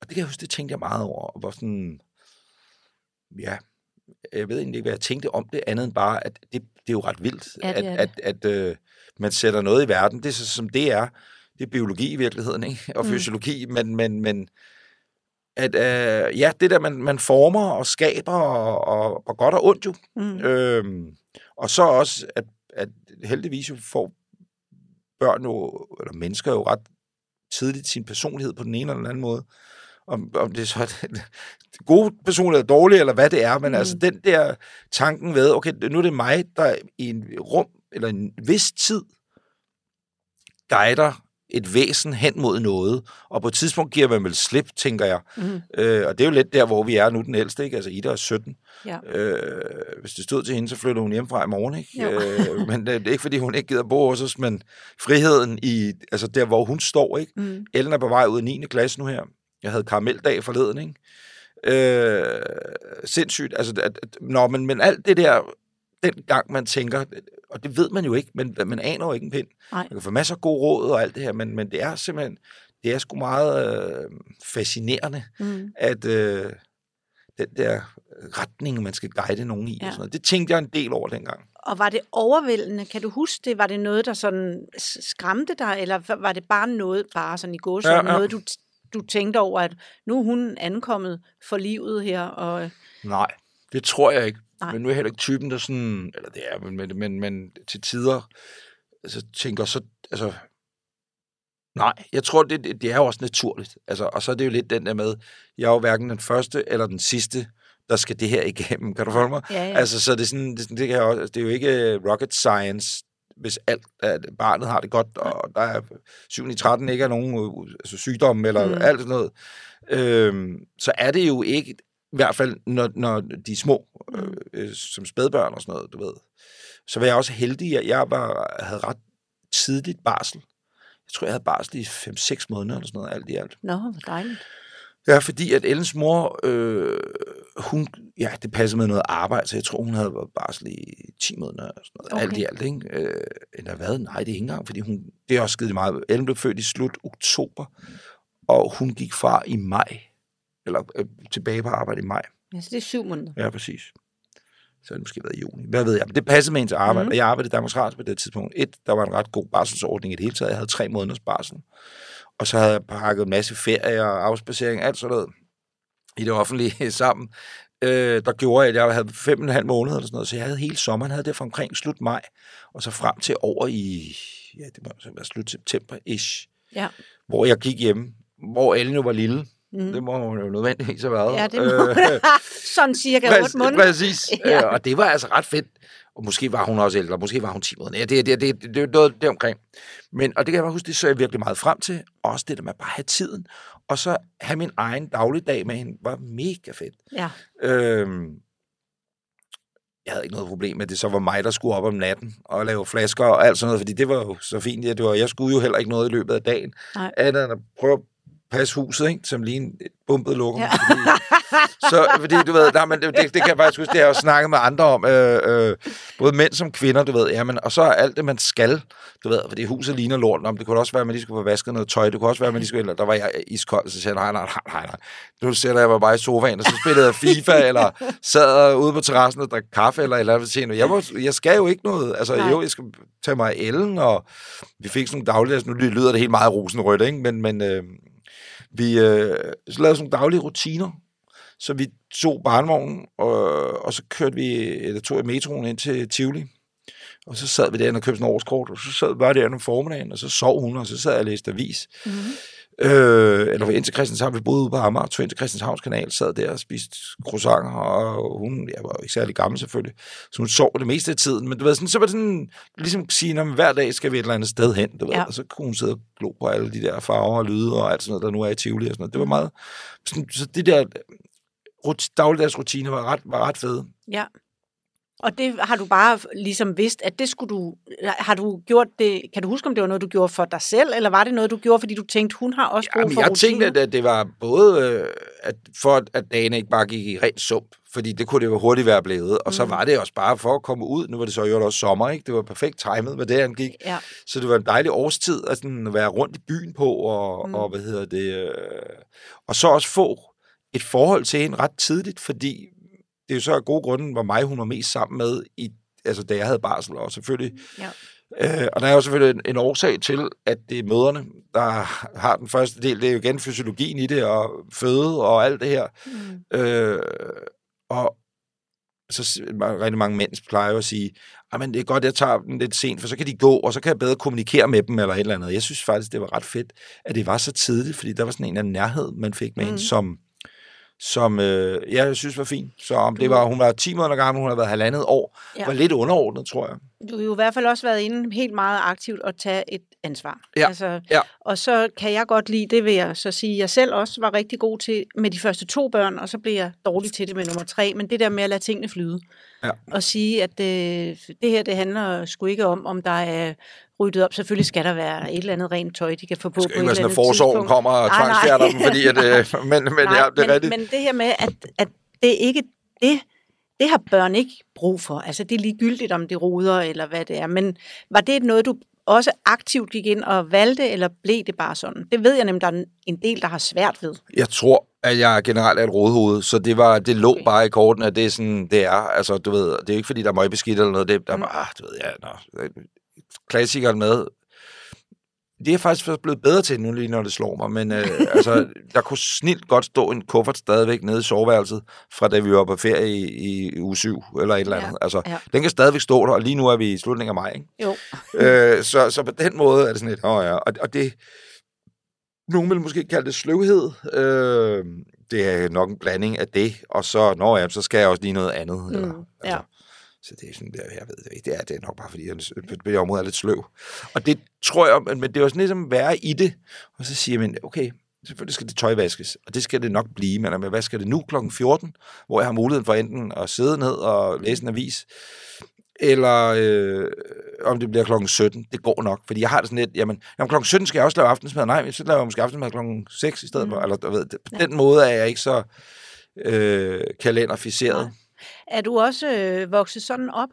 B: og det kan jeg huske, det tænkte jeg meget over. Og var sådan, ja, jeg ved egentlig ikke, hvad jeg tænkte om det, andet end bare, at det, det er jo ret vildt,
A: Ja, det
B: at, at, at øh, man sætter noget i verden. Det er så, som det er. Det er biologi i virkeligheden, ikke? og
A: Mm.
B: fysiologi, men, men, men at øh, ja, det der, man, man former og skaber, og, og, og godt og ondt jo.
A: Mm.
B: Øhm, og så også, at, at heldigvis jo får børn jo, eller mennesker jo ret tidligt sin personlighed på den ene eller den anden måde. Om, om det er så den *laughs* gode personlighed eller dårlig, eller hvad det er, men
A: Mm.
B: mm. altså den der tanken ved, okay, nu er det mig, der i en rum, eller en vis tid, guider et væsen hen mod noget, og på et tidspunkt giver man vel slip, tænker jeg.
A: Mm.
B: Øh, og det er jo lidt der, hvor vi er nu, den ældste, ikke? Altså Ida er 17.
A: Ja.
B: Øh, hvis det stod til hende, så flytter hun hjemmefra i morgen, ikke?
A: Jo.
B: Øh, men det er ikke, fordi hun ikke gider bo hos os, men friheden i, altså der, hvor hun står, ikke?
A: Mm.
B: Ellen er på vej ud af 9. klasse nu her. Jeg havde karameldag forleden, ikke? Øh, sindssygt. Altså, at, at, nå, men, men alt det der, den gang man tænker, og det ved man jo ikke, men man aner jo ikke en pind.
A: Nej.
B: Man kan få masser af gode råd og alt det her, men, men det er simpelthen, det er sgu meget øh, fascinerende,
A: Mm.
B: at øh, den der retning, man skal guide nogen i.
A: Ja.
B: Og sådan noget. Det tænkte jeg en del over dengang.
A: Og var det overvældende? Kan du huske det? Var det noget, der sådan skræmte dig, eller var det bare noget, bare sådan i gås, ja,
B: Ja,
A: ja.
B: ja.
A: noget, du, du tænkte over, at nu er hun ankommet for livet her, og
B: Nej, det tror jeg ikke.
A: Nej.
B: Men nu er jeg heller ikke typen, der sådan, eller det er, men, men, men, men til tider, altså tænker så, altså, nej, jeg tror, det, det, det er jo også naturligt. Altså, og så er det jo lidt den der med, jeg er jo hverken den første eller den sidste, der skal det her *laughs* igennem. Kan du følge mig?
A: ja, ja.
B: Altså, så det er, sådan, det, det, kan jeg også, det er jo ikke rocket science, hvis alt, at barnet har det godt, og der er 7 i 13 ikke er nogen øh, altså, sygdomme eller
A: mm.
B: alt sådan noget, øhm, så er det jo ikke, i hvert fald når, når de er små, øh,
A: Mm.
B: øh, som spædbørn og sådan noget, du ved. Så var jeg også heldig, at jeg var, havde ret tidligt barsel. Jeg tror, jeg havde barsel i 5-6 måneder eller sådan noget, alt i alt.
A: Nå, hvor dejligt.
B: Ja, fordi at Ellens mor, øh, hun, ja, det passede med noget arbejde, så jeg tror, hun havde været barsel i 10 måneder, eller sådan noget,
A: Okay.
B: alt i alt, ikke? Øh, eller hvad? Nej, det er ikke engang, fordi hun, det er også skide meget. Ellen blev født i slut oktober, og hun gik fra i maj, eller øh, tilbage på arbejde i maj.
A: Ja, så det er syv måneder.
B: Ja, præcis. Så har det måske været i juni. Hvad ved jeg? Men det passede med hendes arbejde, mm. og jeg arbejdede i Danmarks Radio på det tidspunkt. Et, der var en ret god barselsordning i det hele taget. Jeg havde tre måneders barsel. Og så havde jeg pakket en masse ferie og afspacering, alt sådan noget, i det offentlige *laughs* sammen. Øh, der gjorde, at jeg havde fem og en halv måned eller sådan noget, så jeg havde hele sommeren, havde det fra omkring slut maj, og så frem til over i, ja, det må være slut september-ish,
A: Ja.
B: hvor jeg gik hjemme, hvor Ellen jo var lille.
A: Mm.
B: Det må hun jo nødvendigvis have været.
A: Ja, det må
B: Øh,
A: Sådan cirka
B: Præcis,
A: otte måneder.
B: Præcis.
A: Ja.
B: Ja. Og det var altså ret fedt. Og måske var hun også ældre, måske var hun 10 måneder. Ja, det, det, det, det, det er noget deromkring. Men, og det kan jeg bare huske, det så jeg virkelig meget frem til. Også det der med bare at have tiden. Og så have min egen dagligdag med hende, var mega fedt.
A: Ja.
B: Øhm, jeg havde ikke noget problem med, at det så var mig, der skulle op om natten og lave flasker og alt sådan noget, fordi det var jo så fint. Ja, det var, jeg skulle jo heller ikke noget i løbet af dagen.
A: Nej.
B: Andet end at prøve at passe huset, ikke? som lige en bumpet lukker. Ja. Fordi, så, fordi du ved, nej, men det, det, det kan jeg faktisk huske, det har jeg også snakket med andre om, øh, øh, både mænd som kvinder, du ved, ja, men, og så er alt det, man skal, du ved, fordi huset ligner lort, om det kunne også være, at man lige skulle få vasket noget tøj, det kunne også være, at man lige skulle, eller der var jeg iskold, så sagde jeg, nej, nej, nej, nej, nu sætter jeg mig bare i sofaen, og så spillede jeg FIFA, *laughs* eller sad ude på terrassen og drak kaffe, eller eller andet, jeg, må, jeg skal jo ikke noget, altså nej. jo, jeg skal tage mig ellen, og vi fik sådan nogle daglige, altså nu lyder det helt meget rosenrødt, ikke? men, men øh, vi øh, så lavede sådan nogle daglige rutiner, så vi tog barnevognen, og, og så kørte vi, eller tog jeg metroen ind til Tivoli. Og så sad vi der og købte sådan en årskort, og så sad vi bare der om formiddagen, og så sov hun, og så sad jeg og læste avis. Mm-hmm. Øh, eller ind til Christianshavn, vi boede ude på Amager, tog ind til Christianshavns kanal, sad der og spiste croissanter, og hun, jeg var jo ikke særlig gammel selvfølgelig, så hun sov det meste af tiden, men du ved, sådan, så var det sådan, ligesom sige, at hver dag skal vi et eller andet sted hen, du ved, ja. og så kunne hun sidde og glo på alle de der farver og lyde og alt sådan noget, der nu er i Tivoli og sådan noget. Det var meget, sådan, så det der dagligdags rutiner var ret, var ret fede.
A: Ja. Og det har du bare ligesom vidst, at det skulle du... Har du gjort det... Kan du huske, om det var noget, du gjorde for dig selv, eller var det noget, du gjorde, fordi du tænkte, hun har også brug
B: Jamen,
A: for
B: jeg
A: rutiner?
B: tænkte, at det var både øh, at for, at dagen ikke bare gik i rent sump, fordi det kunne det jo hurtigt være blevet, og mm. så var det også bare for at komme ud. Nu var det så jo også sommer, ikke? Det var perfekt timet, hvad det angik.
A: Ja.
B: Så det var en dejlig årstid at, sådan, være rundt i byen på, og, mm. og hvad hedder det... Øh, og så også få et forhold til hende ret tidligt, fordi det er jo så af gode grunde, hvor mig hun var mest sammen med, i, altså da jeg havde barsel, og selvfølgelig... Ja. Øh, og der er jo selvfølgelig en, en årsag til, at det er møderne, der har den første del. Det er jo igen fysiologien i det, og føde og alt det her. Mm. Øh, og så rigtig mange mænd plejer at sige, men det er godt, jeg tager den lidt sent, for så kan de gå, og så kan jeg bedre kommunikere med dem, eller et eller andet. Jeg synes faktisk, det var ret fedt, at det var så tidligt, fordi der var sådan en af nærhed, man fik med mm. en, som som øh, jeg synes var fint. Så om det var, hun var 10 måneder gammel, hun har været halvandet år, ja. var lidt underordnet, tror jeg.
A: Du har jo i hvert fald også været inde helt meget aktivt at tage et ansvar.
B: Ja. Altså, ja.
A: Og så kan jeg godt lide, det vil jeg så sige, jeg selv også var rigtig god til med de første to børn, og så blev jeg dårlig til det med nummer tre, men det der med at lade tingene flyde. Ja. Og sige, at det, øh, det her, det handler sgu ikke om, om der er ryddet op. Selvfølgelig skal der være et eller andet rent tøj, de kan få på. Det skal
B: ikke være sådan, at forsorgen kommer og tvangsfjerner dem, fordi at, øh, *laughs* men, men, nej, ja, det er
A: men, rigtigt. Men det her med, at, at det ikke det, det har børn ikke brug for. Altså, det er ligegyldigt, om det ruder eller hvad det er. Men var det noget, du også aktivt gik ind og valgte, eller blev det bare sådan? Det ved jeg nemlig, der er en del, der har svært ved.
B: Jeg tror, at jeg generelt er et rådhoved, så det, var, det lå okay. bare i korten, at det er sådan, det er. Altså, du ved, det er ikke, fordi der er møgbeskidt eller noget. Det, der mm. bare, du ved, ja, nå, klassikeren med. Det er faktisk blevet bedre til nu, lige når det slår mig, men øh, altså, *laughs* der kunne snilt godt stå en kuffert stadigvæk nede i soveværelset, fra da vi var på ferie i, i uge 7 eller et eller andet. Ja, altså, ja. Den kan stadigvæk stå der, og lige nu er vi i slutningen af maj. Ikke?
A: Jo. *laughs*
B: øh, så, så på den måde er det sådan lidt, åh ja, og, og det, nogen vil måske kalde det sløvhed. Øh, det er nok en blanding af det, og så, når ja, så skal jeg også lige noget andet. Mm, eller, altså, ja. Så det er sådan, der, jeg ved det ikke, det er, det er nok bare, fordi jeg på det område er lidt sløv. Og det tror jeg, men det er jo sådan ligesom være i det, og så siger man, okay, selvfølgelig skal det tøj vaskes, og det skal det nok blive, men hvad skal det nu kl. 14, hvor jeg har muligheden for enten at sidde ned og læse en avis, eller øh, om det bliver klokken 17. Det går nok, fordi jeg har det sådan lidt, jamen, jamen klokken 17 skal jeg også lave aftensmad. Nej, så laver jeg måske aftensmad klokken 6 i stedet mm. for. Eller, du ved, på ja. den måde er jeg ikke så øh, kalenderficeret. Nej.
A: Er du også øh, vokset sådan op?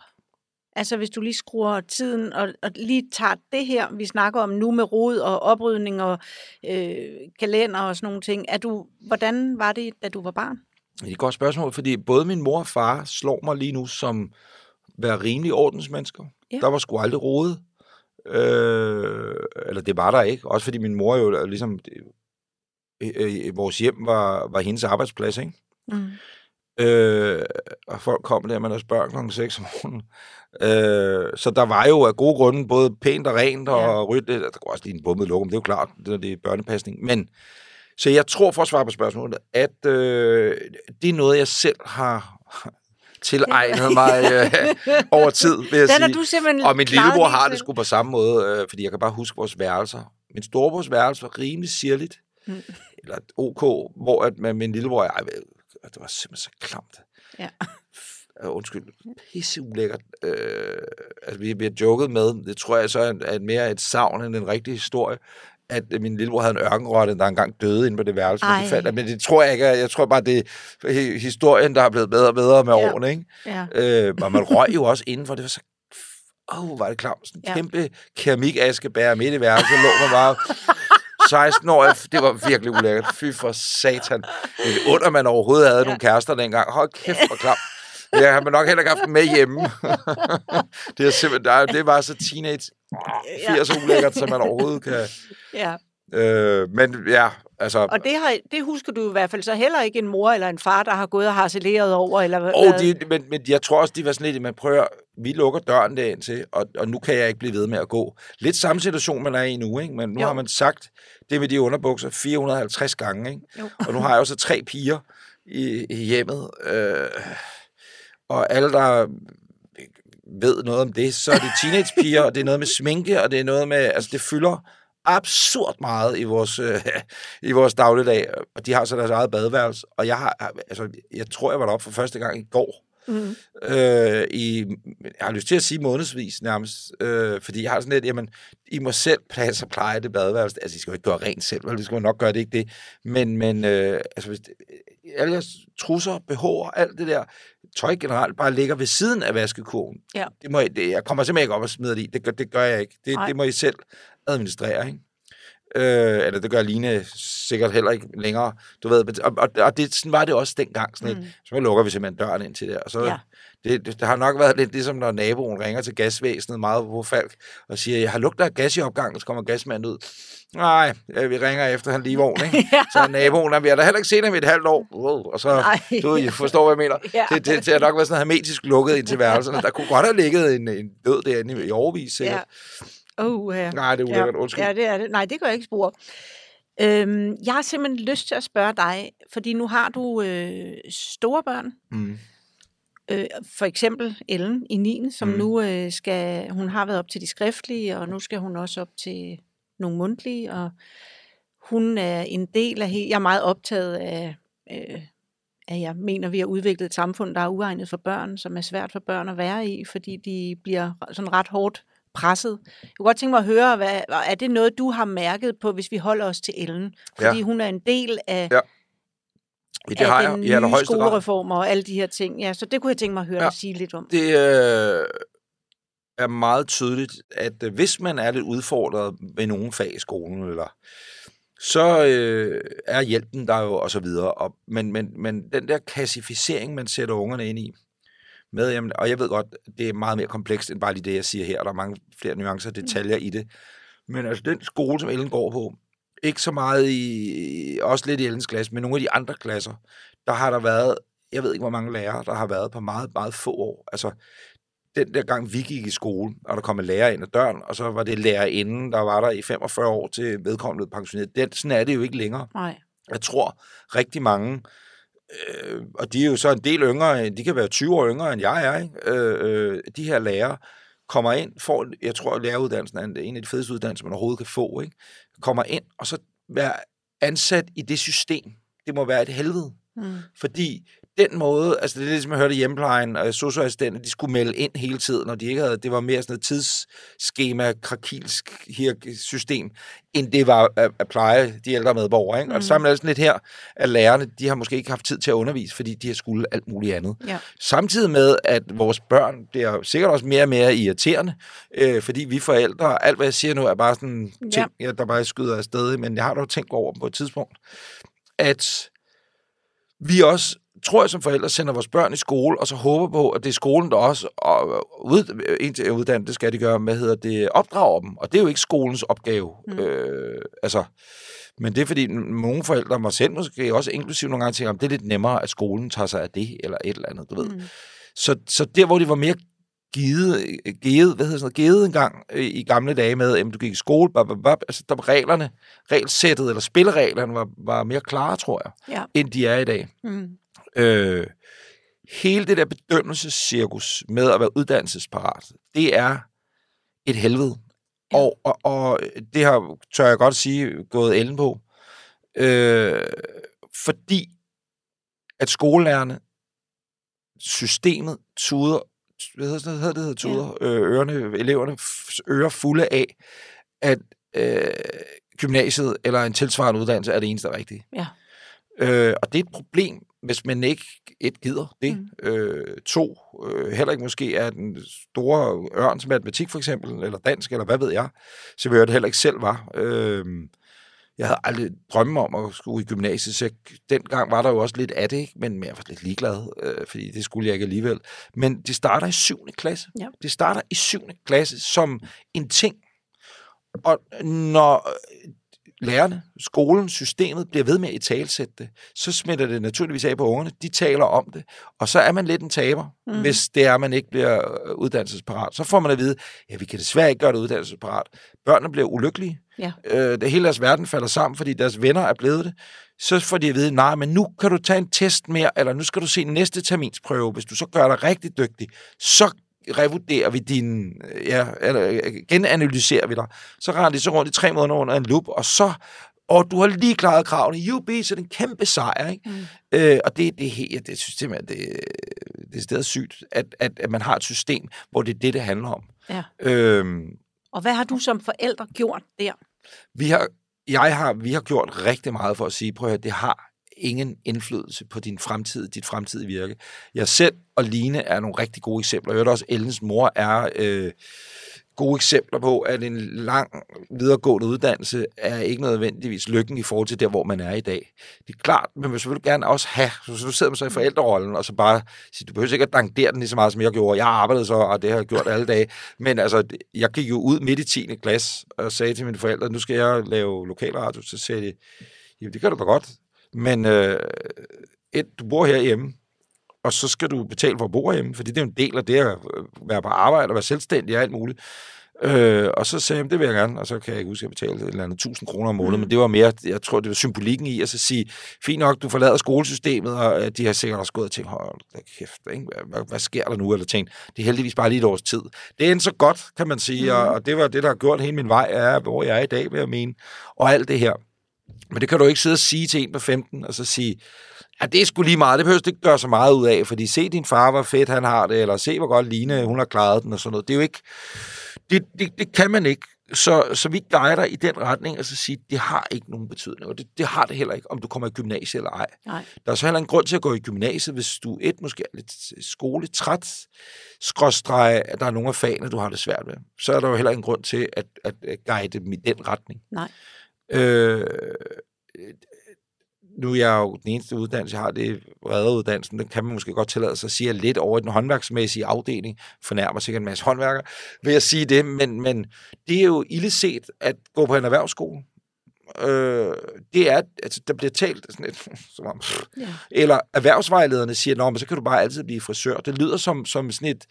A: Altså hvis du lige skruer tiden og, og lige tager det her, vi snakker om nu med rod og oprydning og øh, kalender og sådan nogle ting. Er du, hvordan var det, da du var barn?
B: Det er et godt spørgsmål, fordi både min mor og far slår mig lige nu som være rimelig ordensmennesker. Ja. Der var sgu aldrig rode. Øh, eller det var der ikke. Også fordi min mor jo ligesom... Øh, øh, vores hjem var, var hendes arbejdsplads, ikke? Mm. Øh, og folk kom der med deres børn kl. 6 om morgenen. Øh, så der var jo af gode grunde både pænt og rent og ja. ryddet. Der kunne også lige en bummet lokum, det er jo klart, det, det er børnepasning. Men, så jeg tror, for at svare på spørgsmålet, at øh, det er noget, jeg selv har tilegnet *laughs* mig øh, over tid, vil jeg
A: Den
B: sige.
A: Du
B: og min lillebror har det sgu på samme måde, øh, fordi jeg kan bare huske vores værelser. Min storebrors værelse var rimelig sirligt, mm. eller OK, hvor at, med min lillebror, jeg, det var simpelthen så klamt. Ja. uh, *laughs* undskyld, pisse ulækkert. Uh, altså, vi, vi har joket med, det tror jeg så er, er mere et savn end en rigtig historie, at min lillebror havde en ørkenrotte, der engang døde inde på det værelse. Men det, faldt, men det tror jeg ikke. Jeg tror bare, det er historien, der er blevet bedre og bedre med ja. årene. Ikke? Ja. Øh, og man røg jo også indenfor. Det var så Åh, oh, var det klamt. Sådan en ja. kæmpe keramiskaskebær midt i værelset. lå man bare *laughs* 16 år. Det var virkelig ulækkert. Fy for satan. Det er under, man overhovedet havde ja. nogle kærester dengang. Hold kæft, hvor klamt. Jeg har man nok heller ikke haft med hjemme. *laughs* det, er simpelthen, det var så teenage 80 ja. ulækkert, som man overhovedet kan... Ja. Øh, men ja, altså...
A: Og det, har, det husker du i hvert fald så heller ikke en mor eller en far, der har gået og harceleret over, eller?
B: Oh, de, men, men jeg tror også, de var sådan lidt, man prøver, vi lukker døren derind til, og, og nu kan jeg ikke blive ved med at gå. Lidt samme situation, man er i nu, ikke? men nu jo. har man sagt det med de underbukser 450 gange, ikke? Jo. og nu har jeg også tre piger i, i hjemmet, øh, og alle, der ved noget om det, så er det teenagepiger, og det er noget med sminke, og det er noget med, altså det fylder absurd meget i vores, øh, i vores dagligdag, og de har så deres eget badeværelse, og jeg har, altså, jeg tror, jeg var deroppe for første gang i går, Mm. Øh, i, jeg har lyst til at sige månedsvis nærmest, øh, fordi jeg har sådan lidt, jamen, I må selv passe *laughs* og pleje det badeværelse. Altså, I skal jo ikke gøre rent selv, vel? Det skal jo nok gøre det, ikke det. Men, men øh, altså, hvis det, alle jeres trusser, BH'er, alt det der, tøj generelt, bare ligger ved siden af vaskekurven. Ja. Det må, det, jeg kommer simpelthen ikke op og smider det i. Det gør, det gør jeg ikke. Det, det må I selv administrere, ikke? Øh, eller det gør Line sikkert heller ikke længere. Du ved, og, og, og det, sådan var det også dengang. Sådan mm. et, så lukker vi simpelthen døren ind til det. Og så, ja. det, det, det, har nok været lidt ligesom, når naboen ringer til gasvæsenet meget på Falk og siger, jeg har lugtet af gas i opgangen, så kommer gasmanden ud. Nej, vi ringer efter han lige vogn, ikke? *laughs* ja. Så naboen, vi har da heller ikke set ham i et halvt år. Og så, Nej. du I forstår, hvad jeg mener. ja. det, det, det, har nok været sådan hermetisk lukket ind til værelserne. Der kunne godt have ligget en, en død derinde i, i overvis, sikkert. Ja.
A: Oh,
B: ja. Nej, det er ulækkert. Undskyld.
A: Ja, det er det. Nej, det gør jeg ikke spor. Øhm, jeg har simpelthen lyst til at spørge dig, fordi nu har du øh, store børn. Mm. Øh, for eksempel Ellen i 9. som mm. nu øh, skal, hun har været op til de skriftlige, og nu skal hun også op til nogle mundtlige, og hun er en del af, jeg er meget optaget af, øh, at jeg mener, vi har udviklet et samfund, der er uegnet for børn, som er svært for børn at være i, fordi de bliver sådan ret hårdt presset. Jeg kunne godt tænke mig at høre, hvad, er det noget, du har mærket på, hvis vi holder os til Ellen? Fordi ja. hun er en del af, ja. det af har den jeg, nye skolereformer og alle de her ting. Ja, så det kunne jeg tænke mig at høre ja. dig sige lidt om.
B: Det øh, er meget tydeligt, at øh, hvis man er lidt udfordret med nogle fag i skolen, eller så øh, er hjælpen der jo, og så videre. Og, men, men, men den der klassificering, man sætter ungerne ind i, med, jamen, og jeg ved godt, det er meget mere komplekst end bare lige det, jeg siger her. Der er mange flere nuancer og mm. detaljer i det. Men altså, den skole, som Ellen går på, ikke så meget i, også lidt i Ellens klasse, men nogle af de andre klasser, der har der været, jeg ved ikke, hvor mange lærere, der har været på meget, meget få år. Altså, den der gang vi gik i skole, og der kom en lærer ind ad døren, og så var det lærerinden, der var der i 45 år til vedkommende pensioneret. Den, sådan er det jo ikke længere. Nej. Jeg tror, rigtig mange øh, og de er jo så en del yngre, de kan være 20 år yngre, end jeg er, ikke? Øh, øh, de her lærere kommer ind, får, jeg tror, at læreruddannelsen er en af de fedeste uddannelser, man overhovedet kan få, ikke? kommer ind, og så være ansat i det system. Det må være et helvede. Mm. Fordi den måde, altså det er ligesom jeg hørte hjemmeplejen og socioassistenter, de skulle melde ind hele tiden, og de ikke havde, det var mere sådan et tidsskema, krakilsk system, end det var at, at pleje de ældre medborgere. Ikke? Mm. Og det samme er sådan lidt her, at lærerne, de har måske ikke haft tid til at undervise, fordi de har skulle alt muligt andet. Ja. Samtidig med, at vores børn bliver sikkert også mere og mere irriterende, øh, fordi vi forældre, alt hvad jeg siger nu, er bare sådan ting, ja. der bare skyder afsted, men jeg har dog tænkt over på et tidspunkt, at vi også tror jeg som forældre sender vores børn i skole, og så håber på, at det er skolen, der også og ud, indtil uddanne, det skal de gøre, hvad hedder det, opdrager dem. Og det er jo ikke skolens opgave. Mm. Øh, altså, men det er fordi, nogle forældre, mig selv måske også inklusive nogle gange, tænker, at det er lidt nemmere, at skolen tager sig af det, eller et eller andet, du ved. Mm. Så, så der, hvor de var mere givet, givet, hvad hedder sådan noget, givet en gang i gamle dage med, at du gik i skole, bap, bap, bap, altså der var reglerne, regelsættet eller spillereglerne var, var mere klare, tror jeg, ja. end de er i dag. Mm. Øh, hele det der bedømmelsescirkus med at være uddannelsesparat, det er et helvede. Ja. Og, og, og det har, tør jeg godt sige, gået enden på. Øh, fordi at skolelærerne, systemet tuder, hvad hedder det, hedder det tuder, ja. øh, ørerne, eleverne ører fulde af, at øh, gymnasiet eller en tilsvarende uddannelse er det eneste rigtige.
A: Ja.
B: Øh, og det er et problem, hvis man ikke et gider det. Mm. Øh, to, øh, heller ikke måske er den store ørn som matematik for eksempel, eller dansk, eller hvad ved jeg, så vil jeg det heller ikke selv var. Øh, jeg havde aldrig drømme om at skulle i gymnasiet, så dengang var der jo også lidt af det, ikke? men jeg var lidt ligeglad, øh, fordi det skulle jeg ikke alligevel. Men det starter i 7. klasse.
A: Ja.
B: Det starter i 7. klasse som en ting. Og når lærerne, skolen, systemet bliver ved med at i talsætte det, så smitter det naturligvis af på ungerne. De taler om det, og så er man lidt en taber, mm. hvis det er, at man ikke bliver øh, uddannelsesparat. Så får man at vide, ja, vi kan desværre ikke gøre det uddannelsesparat. Børnene bliver ulykkelige.
A: Ja.
B: Øh, det hele deres verden falder sammen, fordi deres venner er blevet det. Så får de at vide, nej, men nu kan du tage en test mere, eller nu skal du se næste terminsprøve. Hvis du så gør dig rigtig dygtig, så revurderer vi din, ja, eller genanalyserer vi dig. Så render de så rundt i tre måneder under en lup, og så og du har lige klaret kravene i UB, så det er en kæmpe sejr. Ikke? Mm. Øh, og det, det, helt, det synes jeg, det, det er stadig sygt, at, at, at man har et system, hvor det er det, det handler om.
A: Ja. Øhm, og hvad har du som forældre gjort der?
B: Vi har, jeg har, vi har gjort rigtig meget for at sige, prøv at det har ingen indflydelse på din fremtid, dit fremtidige virke. Jeg selv og Line er nogle rigtig gode eksempler. Jeg hørte også, Ellens mor er øh, gode eksempler på, at en lang videregående uddannelse er ikke nødvendigvis lykken i forhold til der, hvor man er i dag. Det er klart, men man vil gerne også have, så du sidder man så i forældrerollen, og så bare sige, du behøver ikke at dankdere den lige så meget, som jeg gjorde. Jeg har arbejdet så, og det har jeg gjort alle dage. Men altså, jeg gik jo ud midt i 10. klasse og sagde til mine forældre, nu skal jeg lave lokalradio. Så sagde de, jamen det gør du da godt. Men øh, et, du bor herhjemme, og så skal du betale for at bo hjemme, fordi det er en del af det at være på arbejde og være selvstændig og alt muligt. Øh, og så sagde jeg, det vil jeg gerne, og så kan jeg ikke huske, at jeg betalte et eller andet 1000 kroner om måneden, mm. men det var mere, jeg tror, det var symbolikken i at så sige, fint nok, du forlader skolesystemet, og de har sikkert også gået og tænkt, hold da kæft, ikke? Hvad, hvad, sker der nu? Eller tænkt, det er heldigvis bare lige et års tid. Det er så godt, kan man sige, mm. og, og det var det, der har gjort hele min vej, er, hvor jeg er i dag, vil jeg mene, og alt det her. Men det kan du ikke sidde og sige til en på 15, og så sige, ja, det er sgu lige meget, det behøver du ikke gøre så meget ud af, fordi se din far, hvor fedt han har det, eller se, hvor godt Line, hun har klaret den, og sådan noget. Det er jo ikke, det, det, det kan man ikke. Så, så vi guider i den retning, og så sige, det har ikke nogen betydning, og det, det har det heller ikke, om du kommer i gymnasiet eller ej.
A: Nej.
B: Der er så heller en grund til at gå i gymnasiet, hvis du et måske er lidt skoletræt, skråstrege, at der er nogle af fagene, du har det svært med. Så er der jo heller en grund til at, at, at guide dem i den retning.
A: Nej.
B: Øh, nu er jeg jo den eneste uddannelse, jeg har, det er uddannelsen. Den kan man måske godt tillade sig at sige, lidt over i den håndværksmæssige afdeling. Fornærmer sikkert en masse håndværker, vil jeg sige det. Men, men det er jo illeset at gå på en erhvervsskole. Øh, det er, altså, der bliver talt sådan lidt, *laughs* som om, ja. eller erhvervsvejlederne siger, Nå, men så kan du bare altid blive frisør. Det lyder som, som sådan et,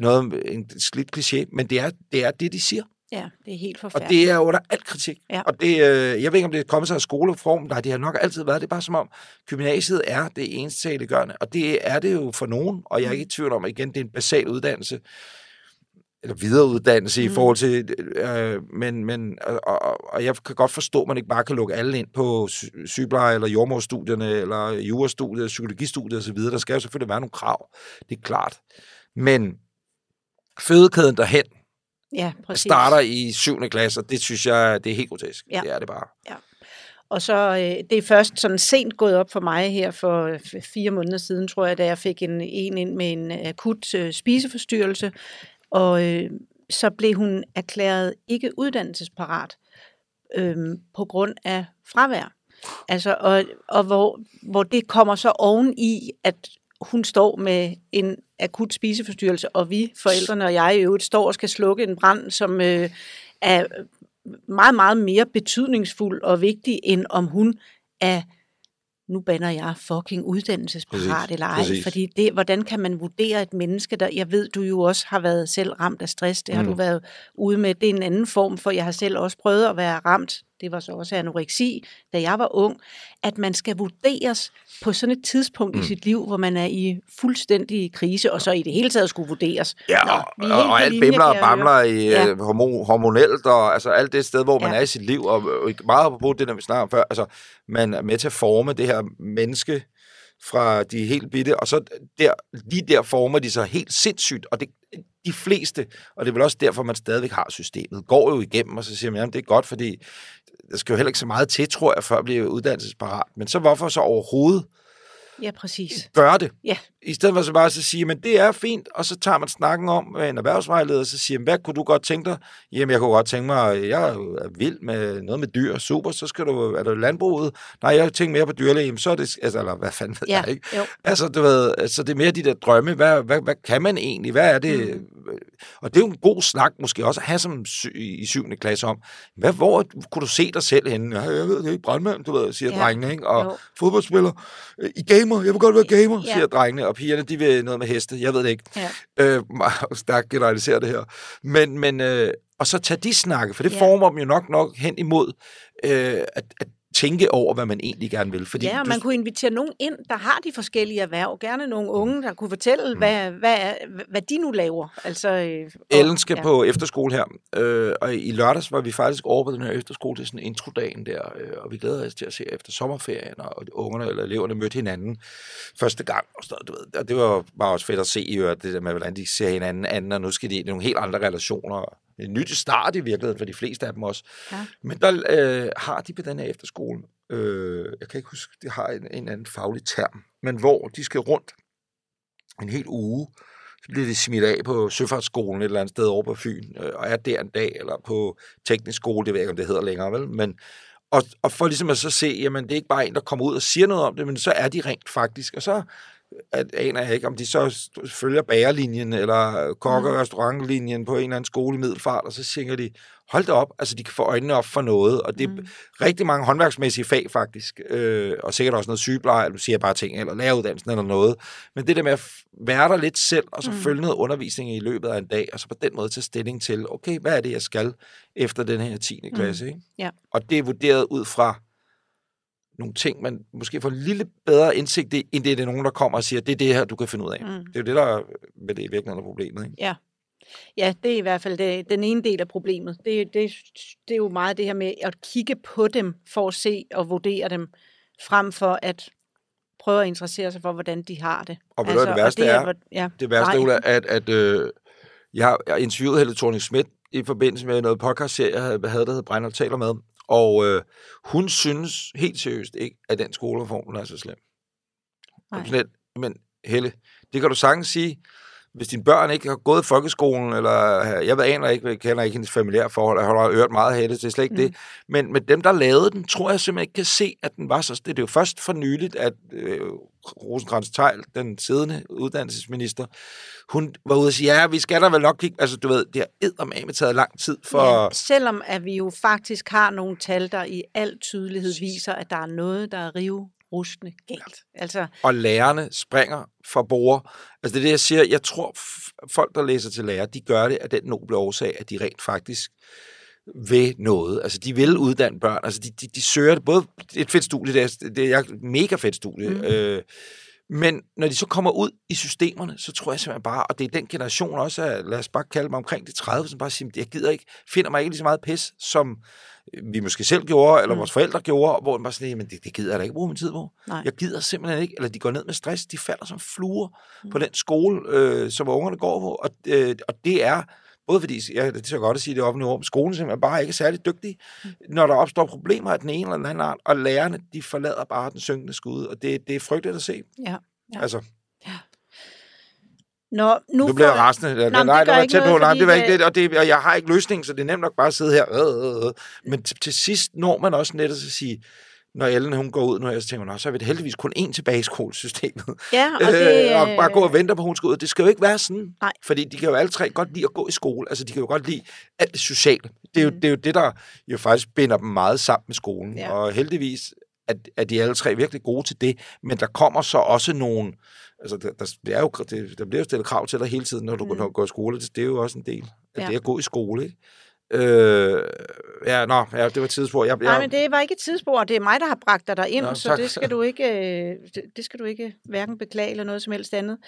B: noget, en slidt kliché, men det er, det er det, de siger.
A: Ja, det er helt forfærdeligt.
B: Og det er under al kritik.
A: Ja.
B: Og det, øh, jeg ved ikke, om det er kommet sig af skoleform. Nej, det har nok altid været. Det er bare som om, gymnasiet er det eneste saliggørende. Og det er det jo for nogen. Og jeg er ikke i tvivl om, at igen, det er en basal uddannelse eller videreuddannelse mm. i forhold til, øh, men, men og, og, og jeg kan godt forstå, at man ikke bare kan lukke alle ind på sygepleje- eller jordmorstudierne, eller jurastudiet, psykologistudiet osv. Der skal jo selvfølgelig være nogle krav, det er klart. Men fødekæden derhen,
A: Ja, præcis.
B: starter i 7. klasse, og det synes jeg, det er helt grotesk.
A: Ja.
B: Det er det bare.
A: Ja. Og så øh, det er først sådan sent gået op for mig her for fire måneder siden, tror jeg, da jeg fik en, en ind med en akut øh, spiseforstyrrelse, og øh, så blev hun erklæret ikke uddannelsesparat øh, på grund af fravær. Altså, og, og hvor, hvor det kommer så oven i, at hun står med en akut spiseforstyrrelse, og vi, forældrene og jeg i øvrigt, står og skal slukke en brand, som øh, er meget, meget mere betydningsfuld og vigtig, end om hun er nu banner jeg fucking uddannelsesparat eller ej, præcis. fordi det, hvordan kan man vurdere et menneske, der, jeg ved, du jo også har været selv ramt af stress, det har mm. du været ude med, det er en anden form, for jeg har selv også prøvet at være ramt, det var så også anoreksi, da jeg var ung, at man skal vurderes på sådan et tidspunkt mm. i sit liv, hvor man er i fuldstændig krise, og så i det hele taget skulle vurderes.
B: Ja, Nå, og, og alt bimler og bamler i ja. Øh, hormon, hormonelt, og altså alt det sted, hvor man ja. er i sit liv, og meget på det, der vi snakker om før, altså man er med til at forme det her menneske, fra de helt bitte, og så der, lige der former de sig helt sindssygt, og det, de fleste, og det er vel også derfor, man stadigvæk har systemet, går jo igennem, og så siger man, jamen det er godt, fordi der skal jo heller ikke så meget til, tror jeg, før at blive uddannelsesparat. Men så hvorfor så overhovedet
A: Ja, præcis.
B: gøre det?
A: Ja.
B: I stedet for så bare så sige, men det er fint, og så tager man snakken om med en erhvervsvejleder, og så siger hvad kunne du godt tænke dig? Jamen, jeg kunne godt tænke mig, jeg er vild med noget med dyr, super, så skal du, er det landbruget? Nej, jeg tænker mere på dyrlæge, så er det, altså, eller hvad fanden ved
A: Ja,
B: jeg, ikke?
A: jo.
B: Altså, du ved, altså, det er mere de der drømme, hvad, hvad, hvad kan man egentlig, hvad er det? Mm. Og det er jo en god snak, måske også at have som sy- i syvende klasse om, hvad, hvor kunne du se dig selv henne? Ja, jeg ved det ikke, brandmand, du ved, siger
A: Ja,
B: drengene, ikke? Og
A: jo.
B: fodboldspiller, i gamer, jeg vil godt være gamer,
A: Ja.
B: siger drengene, og pigerne, de vil noget med heste, jeg ved det ikke.
A: Ja.
B: Øh, meget stærkt generalisere det her. Men, men øh, og så tage de snakke, for det
A: ja.
B: former dem jo nok nok hen imod øh, at, at tænke over, hvad man egentlig gerne vil. Fordi
A: ja, og
B: du,
A: man kunne invitere nogen ind, der har de forskellige erhverv. Gerne nogle unge, der kunne fortælle, mm. hvad, hvad, hvad de nu laver. Altså, øh,
B: Ellen skal
A: ja.
B: på efterskole her, øh, og i lørdags var vi faktisk over på den her efterskole til sådan en introdagen der, øh, og vi glæder os til at se efter sommerferien, og ungerne eller eleverne mødte hinanden første gang, og, sådan, noget, du ved, og det var bare også fedt at se øvrigt, det der med, hvordan de ser hinanden anden, og nu skal de ind i nogle helt andre relationer. En nyt start i virkeligheden for de fleste af dem også.
A: Ja.
B: Men der øh, har de på den her efterskole, øh, jeg kan ikke huske, det har en, en anden faglig term, men hvor de skal rundt en hel uge, så bliver de smidt af på Søfartsskolen et eller andet sted over på Fyn, øh, og er der en dag, eller på teknisk skole, det ved jeg ikke, om det hedder længere, vel? Men, og, og for ligesom at så se, jamen det er ikke bare en, der kommer ud og siger noget om det, men så er de rent faktisk, og så at, aner jeg ikke, om de så følger bagerlinjen, eller kokke- og restaurantlinjen på en eller anden skole i Middelfart, og så tænker de, hold da op, altså de kan få øjnene op for noget, og det er mm. rigtig mange håndværksmæssige fag faktisk, øh, og sikkert også noget sygepleje, eller siger bare ting, eller læreruddannelsen eller noget, men det der med at være der lidt selv, og så mm. følge noget undervisning i løbet af en dag, og så på den måde tage stilling til, okay, hvad er det, jeg skal efter den her 10. klasse, ikke?
A: Ja.
B: Og det er vurderet ud fra nogle ting, man måske får en lille bedre indsigt i, end det er det nogen, der kommer og siger, det er det her, du kan finde ud af.
A: Mm.
B: Det er jo det, der er med det i virkeligheden er problemet. Ikke?
A: Ja. Ja, det er i hvert fald det, den ene del af problemet. Det, det, det er jo meget det her med at kigge på dem for at se og vurdere dem, frem for at prøve at interessere sig for, hvordan de har det.
B: Og hvad det værste
A: og
B: er?
A: hvor- ja,
B: Det værste. Ulla, at, at øh, jeg har interviewet Helle thorning Schmidt i forbindelse med noget podcast-serie, jeg havde, havde, der hed Breinholt taler med, og øh, hun synes helt seriøst ikke, at den skolereform er så slem.
A: Nej.
B: Men Helle, det kan du sagtens sige, hvis dine børn ikke har gået i folkeskolen, eller jeg ved aner ikke, jeg kender ikke hendes familiære forhold, jeg har hørt meget af Helle, det er slet ikke mm. det, men, men dem, der lavede den, tror jeg simpelthen ikke kan se, at den var så... Det er jo først for nyligt, at øh, rosenkrantz teil den siddende uddannelsesminister, hun var ude og sige, ja, vi skal da vel nok kigge... Altså, du ved, det har eddermame taget lang tid for...
A: Ja, selvom at vi jo faktisk har nogle tal, der i al tydelighed viser, at der er noget, der er rive rustende galt. Altså,
B: og lærerne springer fra bord. Altså det er det, jeg siger. Jeg tror, folk, der læser til lærer, de gør det af den noble årsag, at de rent faktisk vil noget. Altså, de vil uddanne børn. Altså, de, de, de søger det. Både et fedt studie, det er, det er et mega fedt studie. Mm. Øh, men når de så kommer ud i systemerne, så tror jeg simpelthen bare, og det er den generation også, af, lad os bare kalde mig omkring de 30, som bare siger, jeg gider ikke, finder mig ikke lige så meget pis, som vi måske selv gjorde, eller mm. vores forældre gjorde, hvor man bare sådan, men det, det gider jeg da ikke bruge min tid på.
A: Nej.
B: Jeg gider simpelthen ikke, eller de går ned med stress, de falder som fluer mm. på den skole, øh, som ungerne går på, og, øh, og det er, både fordi, ja, det er så godt at sige det offentlige men skolen simpelthen bare ikke er særlig dygtig, mm. når der opstår problemer af den ene eller den anden art, og lærerne, de forlader bare den synkende skud, og det, det er frygteligt at se.
A: ja. Ja.
B: Altså,
A: Nå, nu,
B: nu bliver jeg rasende.
A: Nå,
B: nej,
A: det
B: nej, det var tæt på.
A: noget,
B: Nej, det var ikke
A: det-
B: og, det, og jeg har ikke løsning, så det er nemt nok bare at sidde her. Øh, øh, øh. Men til, til sidst når man også netop at sige, når Ellen hun går ud nu, her, så tænker man, "Nå, så er vi det heldigvis kun én tilbage i skolesystemet.
A: Ja, *laughs* og det,
B: øh, og bare gå og vente på, at hun skal ud. Det skal jo ikke være sådan.
A: Nej.
B: Fordi de kan jo alle tre godt lide at gå i skole. Altså, de kan jo godt lide alt det sociale. Det er jo, det, er jo det, der jo faktisk binder dem meget sammen med skolen.
A: Ja.
B: Og heldigvis er, er de alle tre virkelig gode til det. Men der kommer så også nogle... Altså, der, der, det er jo, det, der bliver jo stillet krav til dig hele tiden, når du
A: Mm.
B: går, går i skole. Det, det er jo også en del af
A: Ja.
B: det at gå i skole, ikke? Øh, ja, nå, ja, det var tidsspor. Jeg,
A: Nej,
B: jeg,
A: men det var ikke et tidsspor, det er mig, der har bragt dig derind,
B: Nå,
A: så
B: tak.
A: det skal du ikke, øh, det, det skal du ikke hverken beklage eller noget som helst andet.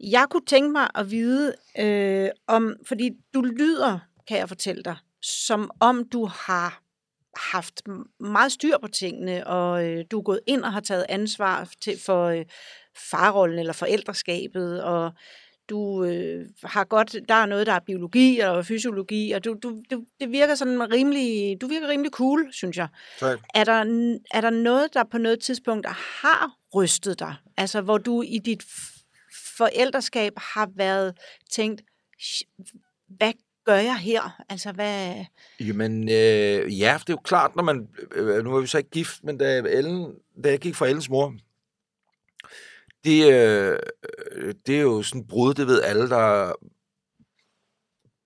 A: Jeg kunne tænke mig at vide, øh, om, fordi du lyder, kan jeg fortælle dig, som om du har haft meget styr på tingene, og øh, du er gået ind og har taget ansvar til, for øh, farrollen eller forældreskabet, og du øh, har godt, der er noget, der er biologi og fysiologi, og du, du, du, det virker sådan rimelig, du virker rimelig cool, synes jeg.
B: Tak.
A: Er der, er der noget, der på noget tidspunkt har rystet dig? Altså, hvor du i dit forældreskab har været tænkt, hvad gør jeg her? Altså, hvad...
B: Jamen, øh, ja, det er jo klart, når man... Øh, nu er vi så ikke gift, men da, Ellen, da jeg gik fra Ellens mor, det, øh, det er jo sådan brud, det ved alle, der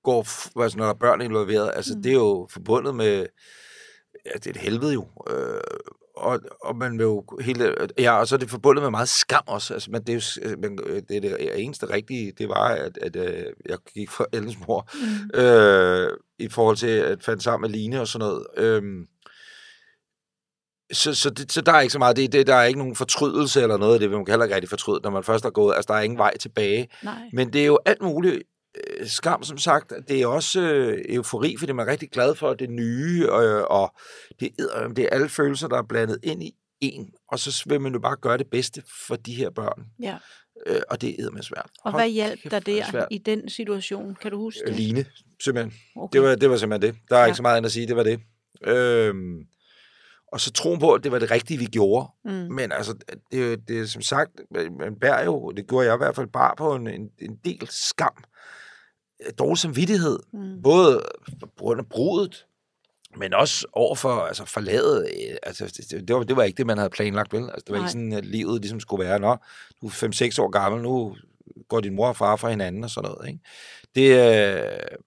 B: går, altså når der er børn involveret. Altså, mm. det er jo forbundet med... Ja, det er et helvede jo. Øh, og, og man vil jo hele, ja, og så er det forbundet med meget skam også. Altså, men det, er jo, men det, er det eneste rigtige, det var, at, at, at øh, jeg gik fra *laughs* Ellens mor, mm. øh, i forhold til at fandt sammen med Line og sådan noget. Øh, så, så, det, så der er ikke så meget det, det, der er ikke nogen fortrydelse eller noget af det, man kan heller ikke rigtig fortryde, når man først er gået, altså der er ingen vej tilbage.
A: Nej.
B: Men det er jo alt muligt øh, skam, som sagt. Det er også øh, eufori, fordi man er rigtig glad for det nye, øh, og det er, det er alle følelser, der er blandet ind i en, og så vil man jo bare gøre det bedste for de her børn.
A: Ja.
B: Øh, og det er med svært.
A: Og
B: Hold
A: hvad hjalp dig
B: er
A: der
B: svært.
A: i den situation? Kan du huske det?
B: Line, simpelthen.
A: Okay.
B: Det var, det var simpelthen det. Der er ja. Ikke så meget andet at sige, det var det. Øhm, og så troen på, at det var det rigtige, vi gjorde.
A: Mm.
B: Men altså, det, det som sagt, man bærer jo, det gjorde jeg i hvert fald bare på en, en, en del skam. Dårlig samvittighed.
A: Mm.
B: Både på grund af brudet, men også overfor altså forladet. øh, Altså, det, det, var, det var ikke det, man havde planlagt, vel? Altså, det var
A: Nej.
B: ikke sådan, at livet ligesom skulle være, nå, du er 5-6 år gammel, nu går din mor og far fra hinanden og sådan noget, ikke? Det, øh,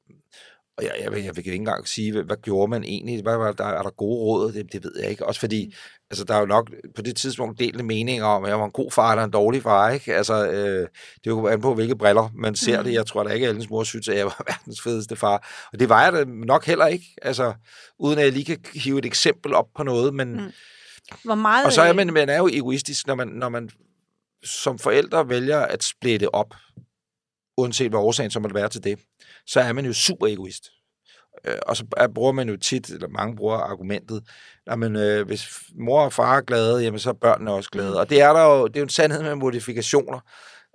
B: og jeg, jeg, vil- jeg vil ikke engang sige, hvad, hvad gjorde man egentlig? Hvad var der, er der gode råd? Det, det ved jeg ikke. Også fordi,
A: Mm.
B: Altså, der er jo nok på det tidspunkt delte meninger om, at jeg var en god far eller en dårlig far, ikke? Altså, øh, det er jo an på, hvilke briller man ser
A: Mm.
B: det. Jeg tror da ikke, at Ellens mor synes, at jeg var *laughs* verdens fedeste far. Og det var jeg da nok heller ikke. Altså, uden at jeg lige kan hive et eksempel op på noget, men...
A: Mm. Hvor meget...
B: Og så er
A: øh,
B: man, man er jo egoistisk, når man, når man som forældre vælger at splitte op, uanset hvad årsagen så måtte være til det, så er man jo super egoist. Øh, Og så er- bruger man jo tit, eller mange bruger argumentet, at øh, hvis mor og far er glade, jamen så er børnene også glade.
A: Mm.
B: Og det er der jo, det er jo en sandhed med modifikationer,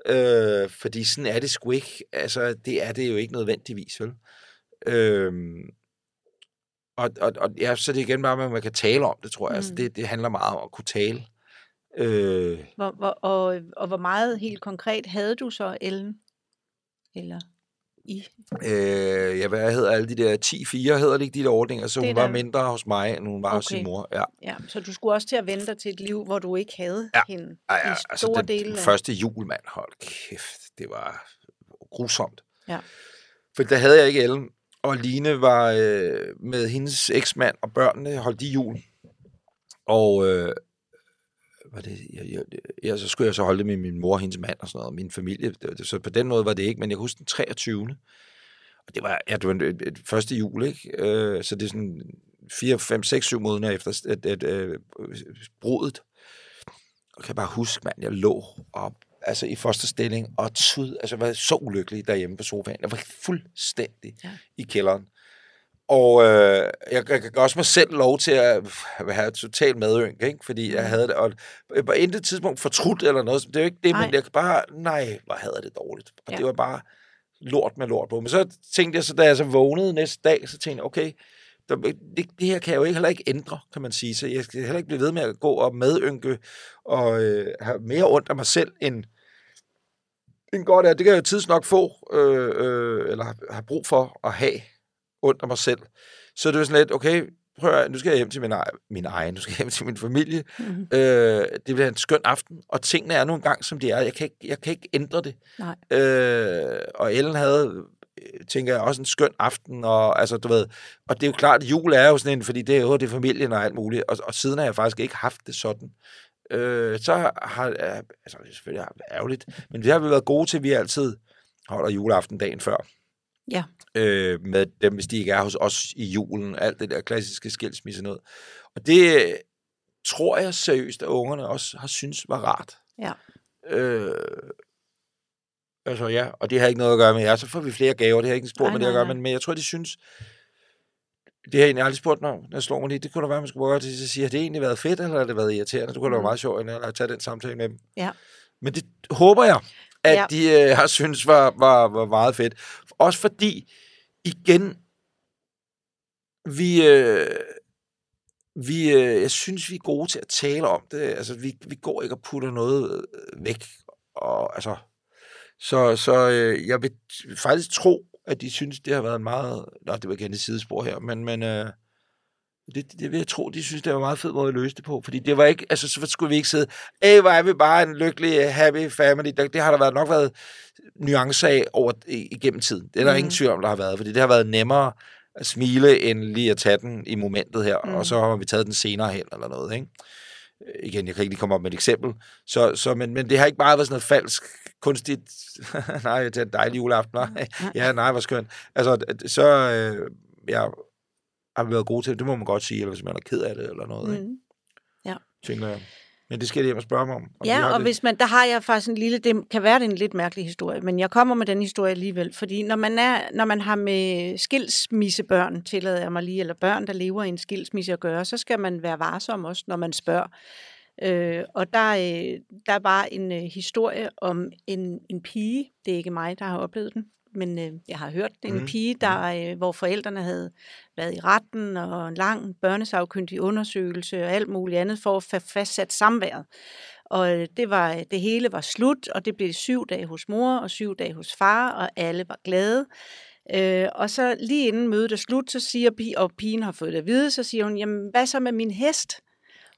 B: øh, fordi sådan er det sgu ikke. Altså, det er det jo ikke nødvendigvis, vel? Øh, og, og, og ja, så er det igen bare, at man kan tale om det, tror jeg. Mm. Altså,
A: Mm.
B: det, det handler meget om at kunne tale. Øh,
A: Hvor, hvor, og, og hvor meget helt konkret havde du så, Ellen? Eller i?
B: øh, ja, hvad hedder alle de der 10-4, hedder det ikke de der ordninger? Så
A: Det
B: hun
A: er
B: var
A: der-
B: mindre hos mig, end hun var hos sin
A: Okay.
B: mor. Ja.
A: Ja, så du skulle også til at vente til et liv, hvor du ikke havde
B: Ja.
A: hende
B: Ej, ja,
A: i
B: altså
A: store
B: den,
A: dele
B: den første jul, mand, hold kæft, det var grusomt.
A: Ja.
B: For der havde jeg ikke Ellen, og Line var øh, med hendes eksmand og børnene, holdt de jul. Og øh, var det, jeg, jeg, jeg, så skulle jeg så holde det med min mor og hendes mand og sådan noget, og min familie. Det, så på den måde var det ikke, men jeg kan huske den 23. Og det var, ja, det var et, et, første jul, ikke? Øh, så det er sådan 4, 5, 6, 7 måneder efter at, at, at, brudet. Og kan jeg bare huske, mand, jeg lå op, altså i fosterstilling, og tud, altså var så ulykkelig derhjemme på sofaen. Jeg var fuldstændig
A: ja.
B: i kælderen. Og øh, jeg, jeg kan også mig selv lov til at have totalt medynk, ikke? fordi jeg
A: Mm.
B: havde det, og på intet tidspunkt fortrudt eller noget, det er jo ikke det,
A: Nej.
B: men jeg bare, nej, hvor havde jeg det dårligt. Og
A: Ja.
B: det var bare lort med lort på. Men så tænkte jeg så, da jeg så vågnede næste dag, så tænkte jeg, okay, der, det, det her kan jeg jo ikke, heller ikke ændre, kan man sige. Så jeg skal heller ikke blive ved med at gå og medynke og øh, have mere ondt af mig selv, end, end godt er. Det kan jeg jo tidsnok få, øh, øh, eller have brug for at have ondt af mig selv. Så det var sådan lidt, okay, prøv at, nu skal jeg hjem til min, egen, min egen, nu skal jeg hjem til min familie.
A: Mhm.
B: Øh, det bliver en skøn aften, og tingene er nu engang, som de er. Jeg kan ikke, jeg kan ikke ændre det.
A: Nej.
B: Øh, og Ellen havde, tænker jeg, også en skøn aften, og, altså, du ved, og det er jo klart, at jul er jo sådan en, fordi det er jo det er familien og alt muligt, og, og siden har jeg faktisk ikke haft det sådan. Øh, så har, altså det er selvfølgelig ærgerligt, men det har vi været gode til, at vi altid holder juleaften dagen før.
A: Ja.
B: Øh, med dem, hvis de ikke er hos os i julen, alt det der klassiske skilsmisse noget. Og det øh, tror jeg seriøst, at ungerne også har synes var rart.
A: Ja.
B: Øh, altså ja, og det har ikke noget at gøre med jer. Så får vi flere gaver, det har ikke en spor
A: Nej,
B: med det at
A: nej,
B: gøre,
A: nej.
B: men, men jeg tror, de synes, det har jeg egentlig aldrig spurgt når jeg slår mig lige. Det kunne da være, man skulle prøve til at sige, har det egentlig været fedt, eller har det været irriterende? Det kunne da være
A: Mm.
B: meget sjovt at tage den samtale med dem.
A: Ja.
B: Men det håber jeg, at
A: Ja.
B: de øh, har synes var, var, var meget fedt. Også fordi, igen, vi, øh, vi øh, jeg synes, vi er gode til at tale om det. Altså, vi, vi går ikke og putter noget øh, væk. Og, altså, så så øh, jeg vil faktisk tro, at de synes, det har været en meget... Nå, det var igen et sidespor her, men, men øh, det, det vil jeg tro, de synes, det var en meget fed måde at løse det på. Fordi det var ikke... Altså, så skulle vi ikke sidde... Ej, hvor er vi bare en lykkelig, happy family. Det, det har der været, nok været nuancer af over, i- igennem tiden. Det er der
A: Mhm.
B: ingen tvivl om, der har været. Fordi det har været nemmere at smile, end lige at tage den i momentet her.
A: Mhm.
B: Og så har vi taget den senere hen, eller noget, ikke? Øh, Igen, jeg kan ikke lige komme op med et eksempel. Så, så, men, men det har ikke bare været sådan noget falsk, kunstigt, *laughs* nej, det er en dejlig juleaften, nej, *laughs* ja, nej, hvor skønt. Altså, så øh, jeg har været gode til det, må man godt sige, eller hvis man er ked af det, eller noget, ikke?
A: Mm.
B: tænker jeg. Men det skal jeg hjem og spørge mig om. om
A: Ja, og
B: det.
A: hvis man, der har jeg faktisk en lille, det kan være det en lidt mærkelig historie, men jeg kommer med den historie alligevel, fordi når man, er, når man har med skilsmissebørn, tillader jeg mig lige, eller børn, der lever i en skilsmisse at gøre, så skal man være varsom også, når man spørger. Øh, og der, øh, der var en øh, historie om en, en pige, det er ikke mig, der har oplevet den, men øh, jeg har hørt en
B: Mhm.
A: pige, der, øh, hvor forældrene havde været i retten og en lang børnesagkyndig undersøgelse og alt muligt andet for at få fastsat samværet. Og øh, det, var, det hele var slut, og det blev syv dage hos mor og syv dage hos far, og alle var glade. Øh, og så lige inden mødet er slut, så siger pigen, og pigen har fået det at vide, så siger hun, jamen hvad så med min hest?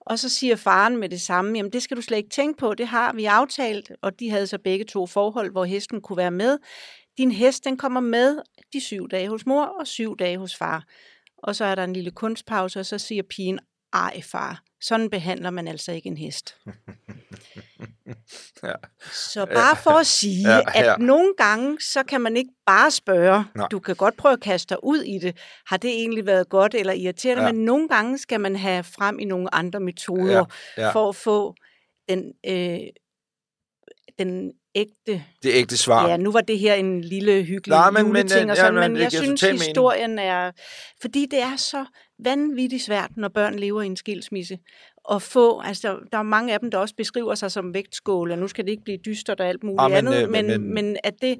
A: Og så siger faren med det samme, jamen det skal du slet ikke tænke på, det har vi aftalt, og de havde så begge to forhold, hvor hesten kunne være med. Din hest, den kommer med de syv dage hos mor og syv dage hos far. Og så er der en lille kunstpause, og så siger pigen, ej far, sådan behandler man altså ikke en hest. *laughs*
B: Ja.
A: Så bare for at sige,
B: Ja,
A: ja, at nogle gange, så kan man ikke bare spørge.
B: Nej.
A: Du kan godt prøve at kaste dig ud i det. Har det egentlig været godt eller irriterende?
B: Ja.
A: Men nogle gange skal man have frem i nogle andre metoder,
B: Ja, ja.
A: for at få den, øh, den ægte...
B: Det ægte svar.
A: Ja, nu var det her en lille hyggelig
B: Nej, men- men, øh,
A: og
B: ja,
A: sådan,
B: men
A: men
B: det
A: jeg synes,
B: mening.
A: historien er... Fordi det er så vanvittigt svært, når børn lever i en skilsmisse, at få... Altså, der, der er mange af dem, der også beskriver sig som vægtskål, og nu skal det ikke blive dystert og alt muligt
B: Ah, men,
A: andet,
B: øh,
A: men,
B: men-
A: men, men at det,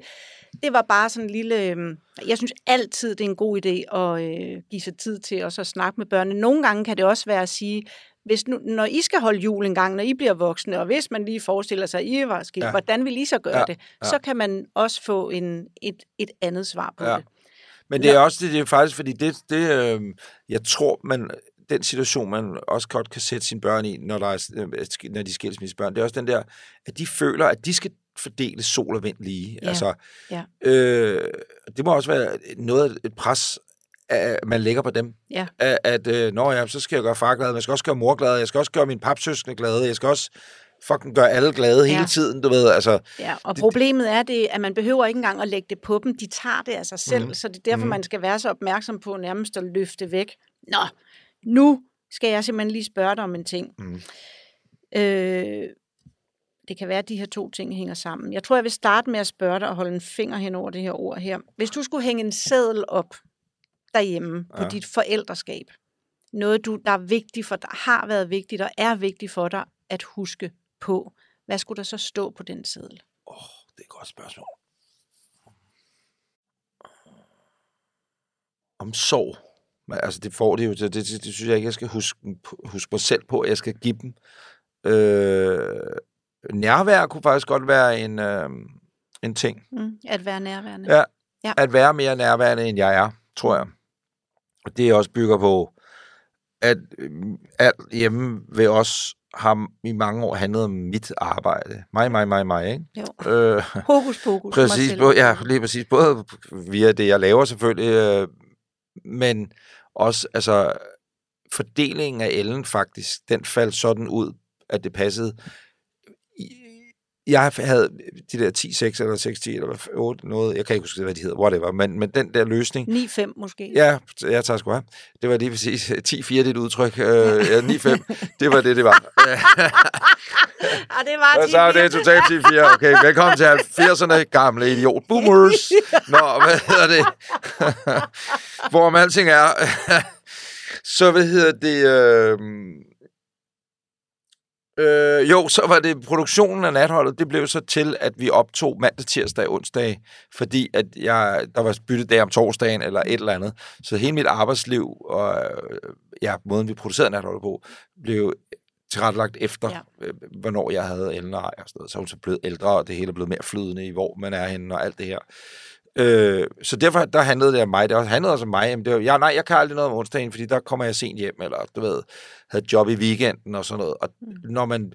A: det var bare sådan en lille... øhm, Jeg synes altid, det er en god idé at øh, give sig tid til også at snakke med børnene. Nogle gange kan det også være at sige, hvis nu, når I skal holde jul en gang, når I bliver voksne, og hvis man lige forestiller sig, at I var skilt,
B: Ja.
A: hvordan vil I så gøre
B: Ja,
A: det?
B: ja.
A: Så kan man også få en, et, et andet svar på
B: Ja.
A: det.
B: Men det er også det, det er faktisk, fordi det, det øh, jeg tror, man, den situation, man også godt kan sætte sine børn i, når, der er, øh, når de skilsmisse børn, det er også den der, at de føler, at de skal fordele sol og vind lige.
A: Ja,
B: Altså,
A: ja.
B: Øh, det må også være noget af et pres, at man lægger på dem.
A: Ja.
B: At, at øh, nå ja, så skal jeg gøre far glad, men jeg skal også gøre mor glad, jeg skal også gøre min papsøskende glade, jeg skal også fucking gøre alle glade hele
A: Ja.
B: tiden, du ved, altså.
A: Ja, og
B: Det-
A: problemet er, det, at man behøver ikke engang at lægge det på dem. De tager det af sig selv, mm. så det er derfor, mm. man skal være så opmærksom på nærmest at løfte væk. Nå, nu skal jeg simpelthen lige spørge dig om en ting.
B: Mm.
A: Øh, det kan være, at de her to ting hænger sammen. Jeg tror, jeg vil starte med at spørge dig og holde en finger hen over det her ord her. Hvis du skulle hænge en seddel op derhjemme på
B: Ja.
A: dit forældreskab, noget, du, der er vigtigt for dig, har været vigtigt og er vigtigt for dig at huske på, hvad skulle der så stå på den seddel?
B: Åh, oh, det er et godt spørgsmål. Om sorg. Altså, det får det jo. Det, det, det, synes jeg ikke, jeg skal huske, huske mig selv på, at jeg skal give dem. Øh, nærvær kunne faktisk godt være en, øh, en ting.
A: Mm, at være nærværende.
B: Ja.
A: Ja.
B: At være mere nærværende, end jeg er, tror jeg. Det også bygger på, at øh, alt hjemme ved os har i mange år handlet om mit arbejde. Mig, mig, mig, mig, ikke?
A: Jo.
B: Øh,
A: Hokus pokus.
B: Præcis, både, ja, lige præcis. Både via det, jeg laver selvfølgelig, øh, men også altså, fordelingen af Ellen faktisk, den faldt sådan ud, at det passede. Jeg havde de der 10-6 eller 6-10 eller hvad- 8 noget, jeg kan ikke huske, hvad de hedder, whatever, men, men den der løsning,
A: 9-5 måske.
B: Ja, ja, tak skal du have. Det var lige præcis 10-4, det er et udtryk. Øh, ja, 9-5, det var det, det var. *laughs*
A: Ah, det var
B: Hvad så er det totalt 10-4? Okay, velkommen til 80'erne, gamle idiot. Boomers. Nå, hvad hedder det? *laughs* Hvorom alting er, *laughs* så hvad hedder det... Øh, Øh, jo, så var det produktionen af natholdet, det blev så til, at vi optog mandag, tirsdag og onsdag, fordi at jeg, der var byttedag om torsdagen eller et eller andet. Så hele mit arbejdsliv og ja, måden, vi producerede natholdet på, blev tilrettelagt efter, ja. øh, hvornår jeg havde Ellen og sådan noget. Så hun så blevet ældre, og det hele er blevet mere flydende i, hvor man er henne og alt det her. Øh, så derfor der handlede det om mig. Det handlede også om mig. Jamen, det var, ja, nej, jeg kan aldrig noget om onsdagen, fordi der kommer jeg sent hjem, eller du ved, havde job i weekenden og sådan noget. Og mm. når man,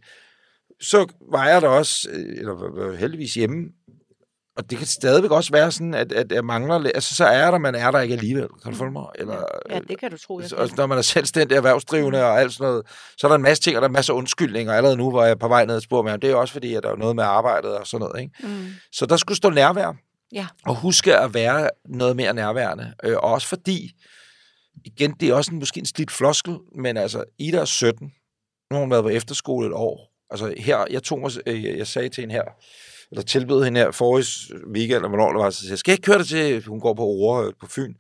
B: så var jeg der også, øh, eller heldigvis hjemme, og det kan stadigvæk også være sådan, at, at jeg mangler, altså så er der, man er der ikke alligevel, kan du følge mig? Eller,
A: ja, det kan du tro, jeg
B: og når man er selvstændig erhvervsdrivende og alt sådan noget, så er der en masse ting, og der er en masse undskyldninger. Allerede nu var jeg på vej ned og spurgte mig, det er også fordi, at der er noget med arbejdet og sådan noget. Ikke? Mm. Så der skulle stå nærvær.
A: Ja.
B: Og huske at være noget mere nærværende. Øh, og også fordi, igen, det er også en, måske en slidt floskel, men altså, Ida er 17. Nu har hun været på efterskole et år. Altså her, jeg tog mig, øh, jeg sagde til hende her, eller tilbød hende her forrige weekend, eller hvornår det var, så jeg skal ikke køre dig til, hun går på Ore øh, på Fyn,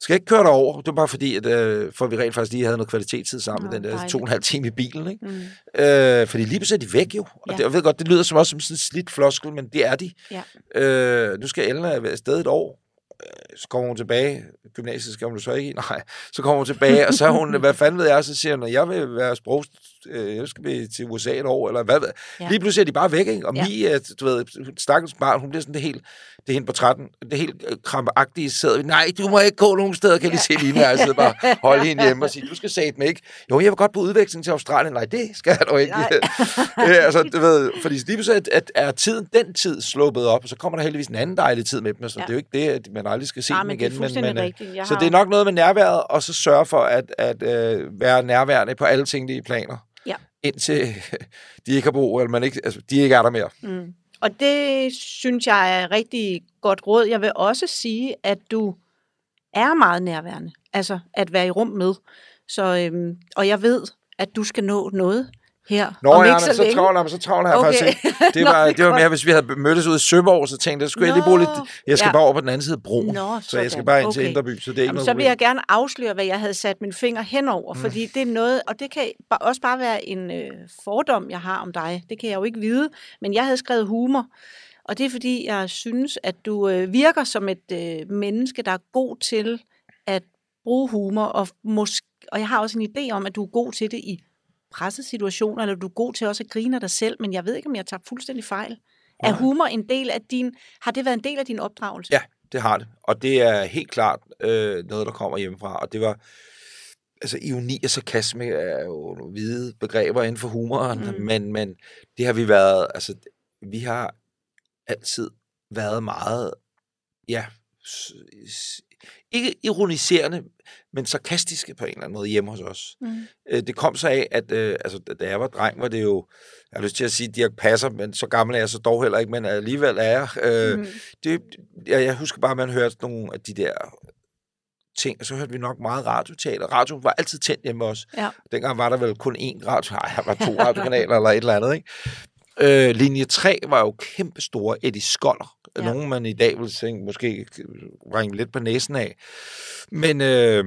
B: skal jeg ikke køre derover. Det var bare fordi, at, øh, for vi rent faktisk lige havde noget kvalitetstid sammen, ja, den der to og en halv time i bilen. Ikke? Mm. Øh, fordi lige pludselig er de væk jo. Og ja. det, jeg ved godt, det lyder som også som sådan en slidt floskel, men det er de.
A: Ja.
B: Øh, nu skal Ellen være afsted et år. Øh, så kommer hun tilbage. Gymnasiet skal hun så ikke. Nej, så kommer hun tilbage, og så er hun, *laughs* hvad fanden ved jeg, så siger hun, jeg vil være sprog, øh, jeg skal vi til USA et år, eller hvad. Ja. Lige pludselig er de bare væk, ikke? Og ja. Mie, du ved, stakkels barn, hun bliver sådan det helt, det er hende på 13, det helt øh, krampagtige sidder nej, du må ikke gå nogen steder, kan ja. lige se lige jeg sidder bare *laughs* holde hende hjemme og sige, du skal sætte mig ikke. Jo, jeg vil godt på udveksling til Australien. Nej, det skal jeg dog ikke. *laughs* ja, altså, du ved, fordi lige pludselig at, at er tiden, den tid sluppet op, og så kommer der heldigvis en anden dejlig tid med dem, så ja. det er jo ikke det, at man aldrig skal se
A: ja,
B: dem
A: men
B: igen.
A: Det men, men,
B: øh, så det er nok noget med nærværet, og så sørge for at, at øh, være nærværende på alle tænkelige planer. Indtil *laughs* de ikke har brug, eller man ikke, altså, de ikke er der mere.
A: Mm. Og det synes jeg er rigtig godt råd. Jeg vil også sige, at du er meget nærværende. Altså at være i rum med. Så, øhm, og jeg ved, at du skal nå noget her
B: Nå, om ja, ikke så, så travlt, så travlt her okay. faktisk ikke. Det *laughs* var, Nå, det, det var mere, hvis vi havde mødtes ude i Søborg, så tænkte jeg, skulle Nå, jeg lige bruge lidt... Jeg skal ja. bare over på den anden side af broen, Nå, så jeg skal bare ind okay. til Indreby, så det er ikke Jamen,
A: noget Så vil jeg gerne afsløre, hvad jeg havde sat min finger henover, mm. fordi det er noget, og det kan også bare være en øh, fordom, jeg har om dig. Det kan jeg jo ikke vide, men jeg havde skrevet humor. Og det er fordi, jeg synes, at du øh, virker som et øh, menneske, der er god til at bruge humor, og, måske, og jeg har også en idé om, at du er god til det i pressesituationer, eller du er god til også at grine af dig selv, men jeg ved ikke, om jeg tager fuldstændig fejl. Er humor en del af din, har det været en del af din opdragelse?
B: Ja, det har det. Og det er helt klart øh, noget, der kommer hjemmefra. Og det var, altså ironi og sarkasme er jo hvide begreber inden for humoren, mm. men, men det har vi været, altså vi har altid været meget, ja, ikke ironiserende, men sarkastiske på en eller anden måde hjemme hos os. Mm. Øh, det kom så af, at øh, altså, da jeg var dreng, var det jo, jeg har lyst til at sige, Dirk Passer, men så gammel er jeg så dog heller ikke, men alligevel er jeg. Øh, mm. det, jeg, jeg husker bare, at man hørte nogle af de der ting, og så hørte vi nok meget radioteater. Radio var altid tændt hjemme os.
A: Ja.
B: Dengang var der vel kun én radio, nej, der var to radiokanaler eller et eller andet, ikke? Øh, linje 3 var jo kæmpe store Eddie Skoller. Ja. Nogen man i dag vil tænke, måske ringe lidt på næsen af. Men øh,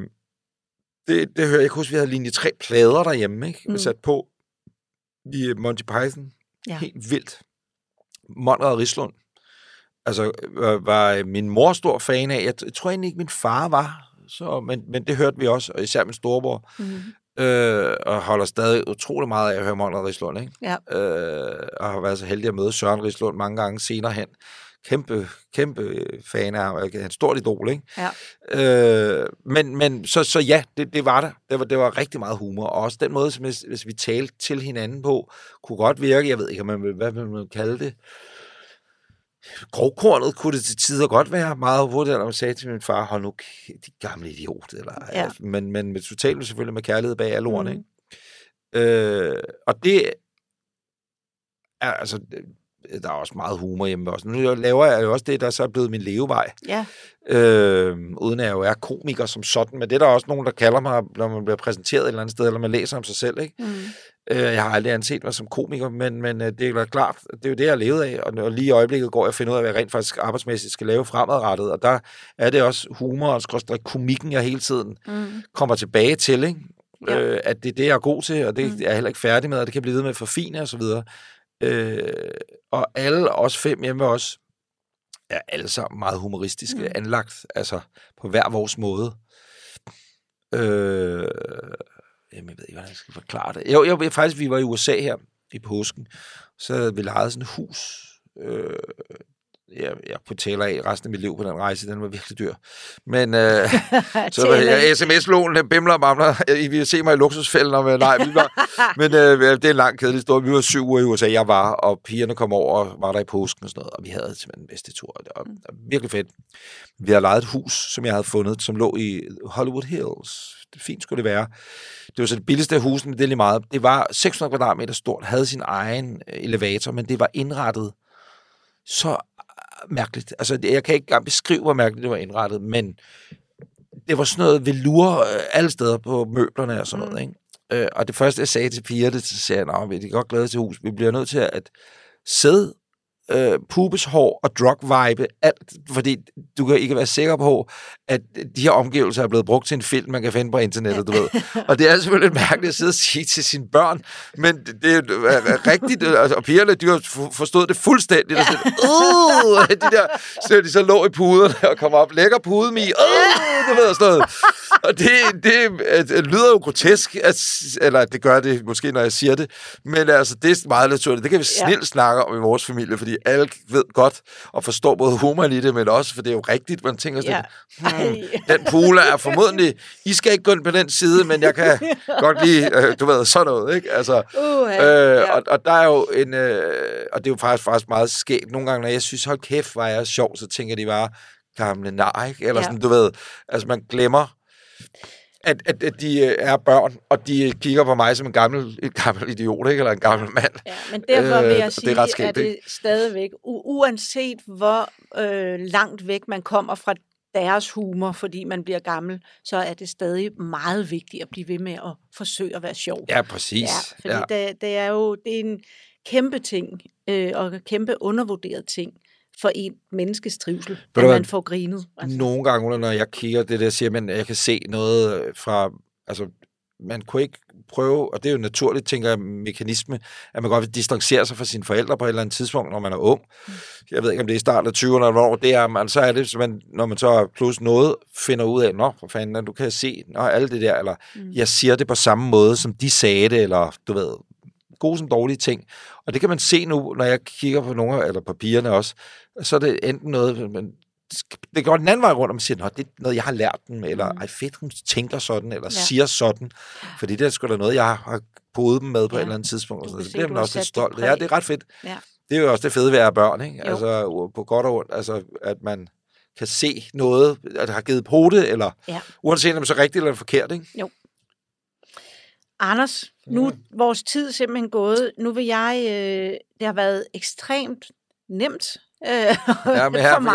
B: det, det hører jeg. huske, vi havde linje 3 plader derhjemme, ikke? Mm. sat på i Monty Python. Ja. Helt vildt. Monrad Rislund. Altså, var, var min mor stor fan af. Jeg, jeg tror egentlig ikke, min far var. Så, men, men det hørte vi også, og især min storebror. Mm øh, og holder stadig utrolig meget af at høre Monrad Rislund, ikke?
A: Ja.
B: Øh, og har været så heldig at møde Søren Rislund mange gange senere hen. Kæmpe, kæmpe fan af ham, han stort idol, ikke?
A: Ja.
B: Øh, men, men så, så ja, det, det var det. Det var, det var rigtig meget humor, og også den måde, som hvis, hvis vi talte til hinanden på, kunne godt virke, jeg ved ikke, man vil, hvad vil man kalde det, grovkornet kunne det til tider godt være meget hurtigt, når man sagde til min far, hold nu, de gamle idiot. Eller, ja. altså, men, men med totalt selvfølgelig med kærlighed bag alle ordene. Mm. Ikke? Øh, og det er altså, der er også meget humor hjemme også. Nu laver jeg jo også det, der så er blevet min levevej.
A: Ja.
B: Øh, uden at jeg jo er komiker som sådan, men det er der også nogen, der kalder mig, når man bliver præsenteret et eller andet sted, eller man læser om sig selv. Ikke? Mm. Øh, jeg har aldrig anset mig som komiker, men, men øh, det er klart, det er jo det, jeg levet af, og, lige i øjeblikket går jeg og finder ud af, hvad jeg rent faktisk arbejdsmæssigt skal lave fremadrettet, og der er det også humor og komikken, jeg hele tiden mm. kommer tilbage til, ikke? Ja. Øh, at det er det, jeg er god til, og det mm. er jeg heller ikke færdig med, og det kan blive ved med at forfine og så videre. Øh, og alle os fem hjemme også er alle sammen meget humoristiske mm. anlagt, altså på hver vores måde. Øh, jamen, jeg ved ikke, hvordan jeg skal forklare det. Jo, jo, faktisk, vi var i USA her i påsken, så havde vi lejet sådan et hus, øh, jeg, jeg betaler af resten af mit liv på den rejse. Den var virkelig dyr. Men øh, *laughs* så var jeg sms-lån, bimler og mamler. I vil se mig i luksusfælden, og nej, vi var, *laughs* men øh, det er en lang kedelig historie. Vi var syv uger i USA, jeg var, og pigerne kom over og var der i påsken og sådan noget, og vi havde simpelthen den bedste tur. Det var, det var virkelig fedt. Vi havde lejet et hus, som jeg havde fundet, som lå i Hollywood Hills. Det fint skulle det være. Det var så det billigste af husene, men det er lige meget. Det var 600 kvadratmeter stort, havde sin egen elevator, men det var indrettet så mærkeligt. Altså, jeg kan ikke engang beskrive, hvor mærkeligt det var indrettet, men det var sådan noget velur øh, alle steder på møblerne og sådan mm. noget, ikke? Øh, og det første, jeg sagde til pigerne, så sagde jeg, at vi er godt glade til hus. Vi bliver nødt til at sidde øh, pubeshår og drug-vibe, alt, fordi du kan ikke være sikker på, at de her omgivelser er blevet brugt til en film, man kan finde på internettet, du ved. Og det er selvfølgelig lidt mærkeligt at sidde og sige til sine børn, men det er rigtigt, altså, og pigerne, de forstået det fuldstændigt, og sådan, uh, *laughs* de der, så de så lå i puderne og kom op, lækker pude mi, uh, du ved, sådan noget. Og det, det, det lyder jo grotesk, at, eller det gør det måske, når jeg siger det, men altså, det er meget naturligt. Det kan vi snilt ja. snakke om i vores familie, fordi alle ved godt og forstår både humor i det, men også, for det er jo rigtigt, man tænker sådan, ja. hmm, den pool er formodentlig, I skal ikke gå ind på den side, men jeg kan *laughs* godt lide, øh, du ved, sådan noget, ikke? Altså, uh, øh, ja. og, og der er jo en, øh, og det er jo faktisk, faktisk meget skægt. Nogle gange, når jeg synes, hold kæft, var jeg sjov, så tænker de bare, gamle nej, ikke? Eller ja. sådan, du ved, altså man glemmer, at, at, at de øh, er børn, og de kigger på mig som en gammel, en gammel idiot, ikke? eller en gammel mand.
A: Ja, men derfor vil jeg øh, sige, det er skægt, at det stadigvæk, uanset hvor øh, langt væk man kommer fra deres humor, fordi man bliver gammel, så er det stadig meget vigtigt at blive ved med at forsøge at være sjov.
B: Ja, præcis.
A: Ja, fordi ja. Det, det er jo det er en kæmpe ting, øh, og kæmpe undervurderet ting for en menneskes trivsel, at man får grinet.
B: Altså. Nogle gange, når jeg kigger det der, siger man, at jeg kan se noget fra, altså man kunne ikke prøve, og det er jo naturligt, tænker jeg, mekanisme, at man godt vil distancere sig fra sine forældre på et eller andet tidspunkt, når man er ung. Mm. Jeg ved ikke, om det er i starten af 20'erne, eller hvornår det er, men så er det, så man, når man så plus noget, finder ud af, nå, for fanden, du kan se, nå, alt det der, eller mm. jeg siger det på samme måde, som de sagde det, eller du ved, gode som dårlige ting. Og det kan man se nu, når jeg kigger på nogle, eller papirerne også, så er det enten noget, man, det går den anden vej rundt, og man siger, at det er noget, jeg har lært dem, eller mm. ej fedt, hun tænker sådan, eller ja. siger sådan, fordi det er sgu da noget, jeg har podet dem med på ja. et eller andet tidspunkt. Så det er man også lidt stolt. Ja, det er ret fedt. Ja. Det er jo også det fede ved at være børn, ikke? Altså, på godt og ondt, altså, at man kan se noget, at har givet på det, eller ja. uanset om det er så rigtigt eller forkert, ikke?
A: Jo. Anders, nu er vores tid simpelthen gået. Nu vil jeg, øh, det har været ekstremt nemt øh, ja, men *laughs* her, for mig.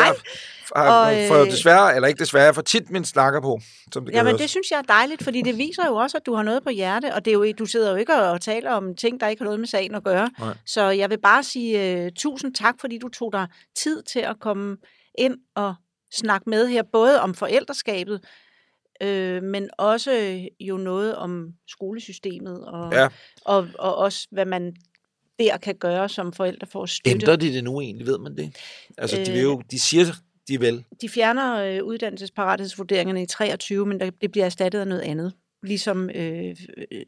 A: Jeg,
B: har, for øh, desværre, eller ikke desværre, for tit min snakker på.
A: Som det ja, men det synes jeg er dejligt, fordi det viser jo også, at du har noget på hjerte, og det er jo, du sidder jo ikke og taler om ting, der ikke har noget med sagen at gøre. Nej. Så jeg vil bare sige uh, tusind tak, fordi du tog dig tid til at komme ind og snakke med her, både om forældreskabet, øh, men også jo noget om skolesystemet, og, ja. og, og også hvad man der kan gøre som forældre for at støtte.
B: Ændrer de det nu egentlig, ved man det? Altså, de, vil jo, de siger, de vil.
A: De fjerner øh, uddannelsesparathedsvurderingerne i 23, men der, det bliver erstattet af noget andet. Ligesom øh,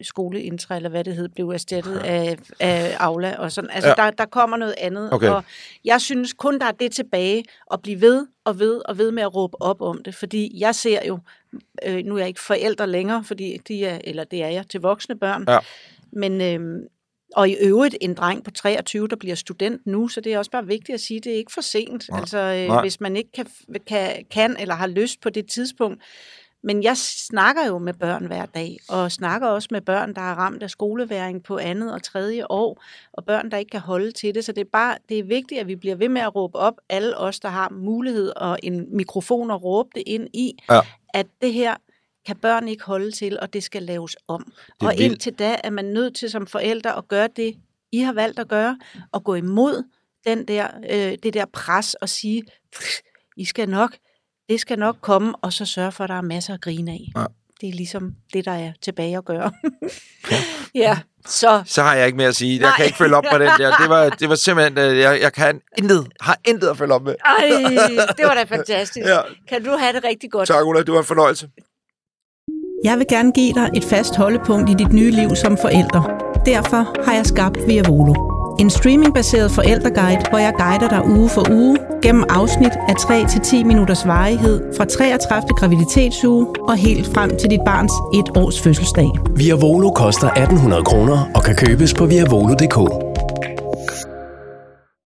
A: skoleintra, eller hvad det hed, blev erstattet ja. af, af Aula og sådan. Altså, ja. der, der kommer noget andet. Okay. Og jeg synes kun, der er det tilbage at blive ved og ved og ved med at råbe op om det. Fordi jeg ser jo, øh, nu er jeg ikke forældre længere, fordi de er, eller det er jeg, til voksne børn. Ja. Men øh, og i øvrigt en dreng på 23, der bliver student nu, så det er også bare vigtigt at sige, at det er ikke for sent. Nej. Altså, øh, Nej. hvis man ikke kan, kan, kan eller har lyst på det tidspunkt. Men jeg snakker jo med børn hver dag, og snakker også med børn, der er ramt af skoleværing på andet og tredje år, og børn, der ikke kan holde til det. Så det er bare det er vigtigt, at vi bliver ved med at råbe op, alle os, der har mulighed og en mikrofon at råbe det ind i, ja. at det her kan børn ikke holde til, og det skal laves om. og
B: vildt.
A: indtil da er man nødt til som forældre at gøre det, I har valgt at gøre, og gå imod den der, øh, det der pres og sige, I skal nok, det skal nok komme, og så sørge for, at der er masser at grine af.
B: Ja.
A: Det er ligesom det, der er tilbage at gøre. ja, *laughs* så
B: Så har jeg ikke mere at sige. Jeg
A: Nej.
B: kan ikke følge op på den der. Det var, *laughs* det var simpelthen, øh, jeg, jeg kan intet, har intet at følge op med.
A: ej, *laughs* det var da fantastisk.
B: Ja.
A: Kan du have det rigtig godt?
B: Tak, Ulla. Det var en fornøjelse.
C: Jeg vil gerne give dig et fast holdepunkt i dit nye liv som forælder. Derfor har jeg skabt Via Volo. En streamingbaseret forældreguide, hvor jeg guider dig uge for uge gennem afsnit af 3-10 minutters varighed fra 33. graviditetsuge og helt frem til dit barns et års fødselsdag.
D: Via Volo koster 1800 kroner og kan købes på viavolo.dk.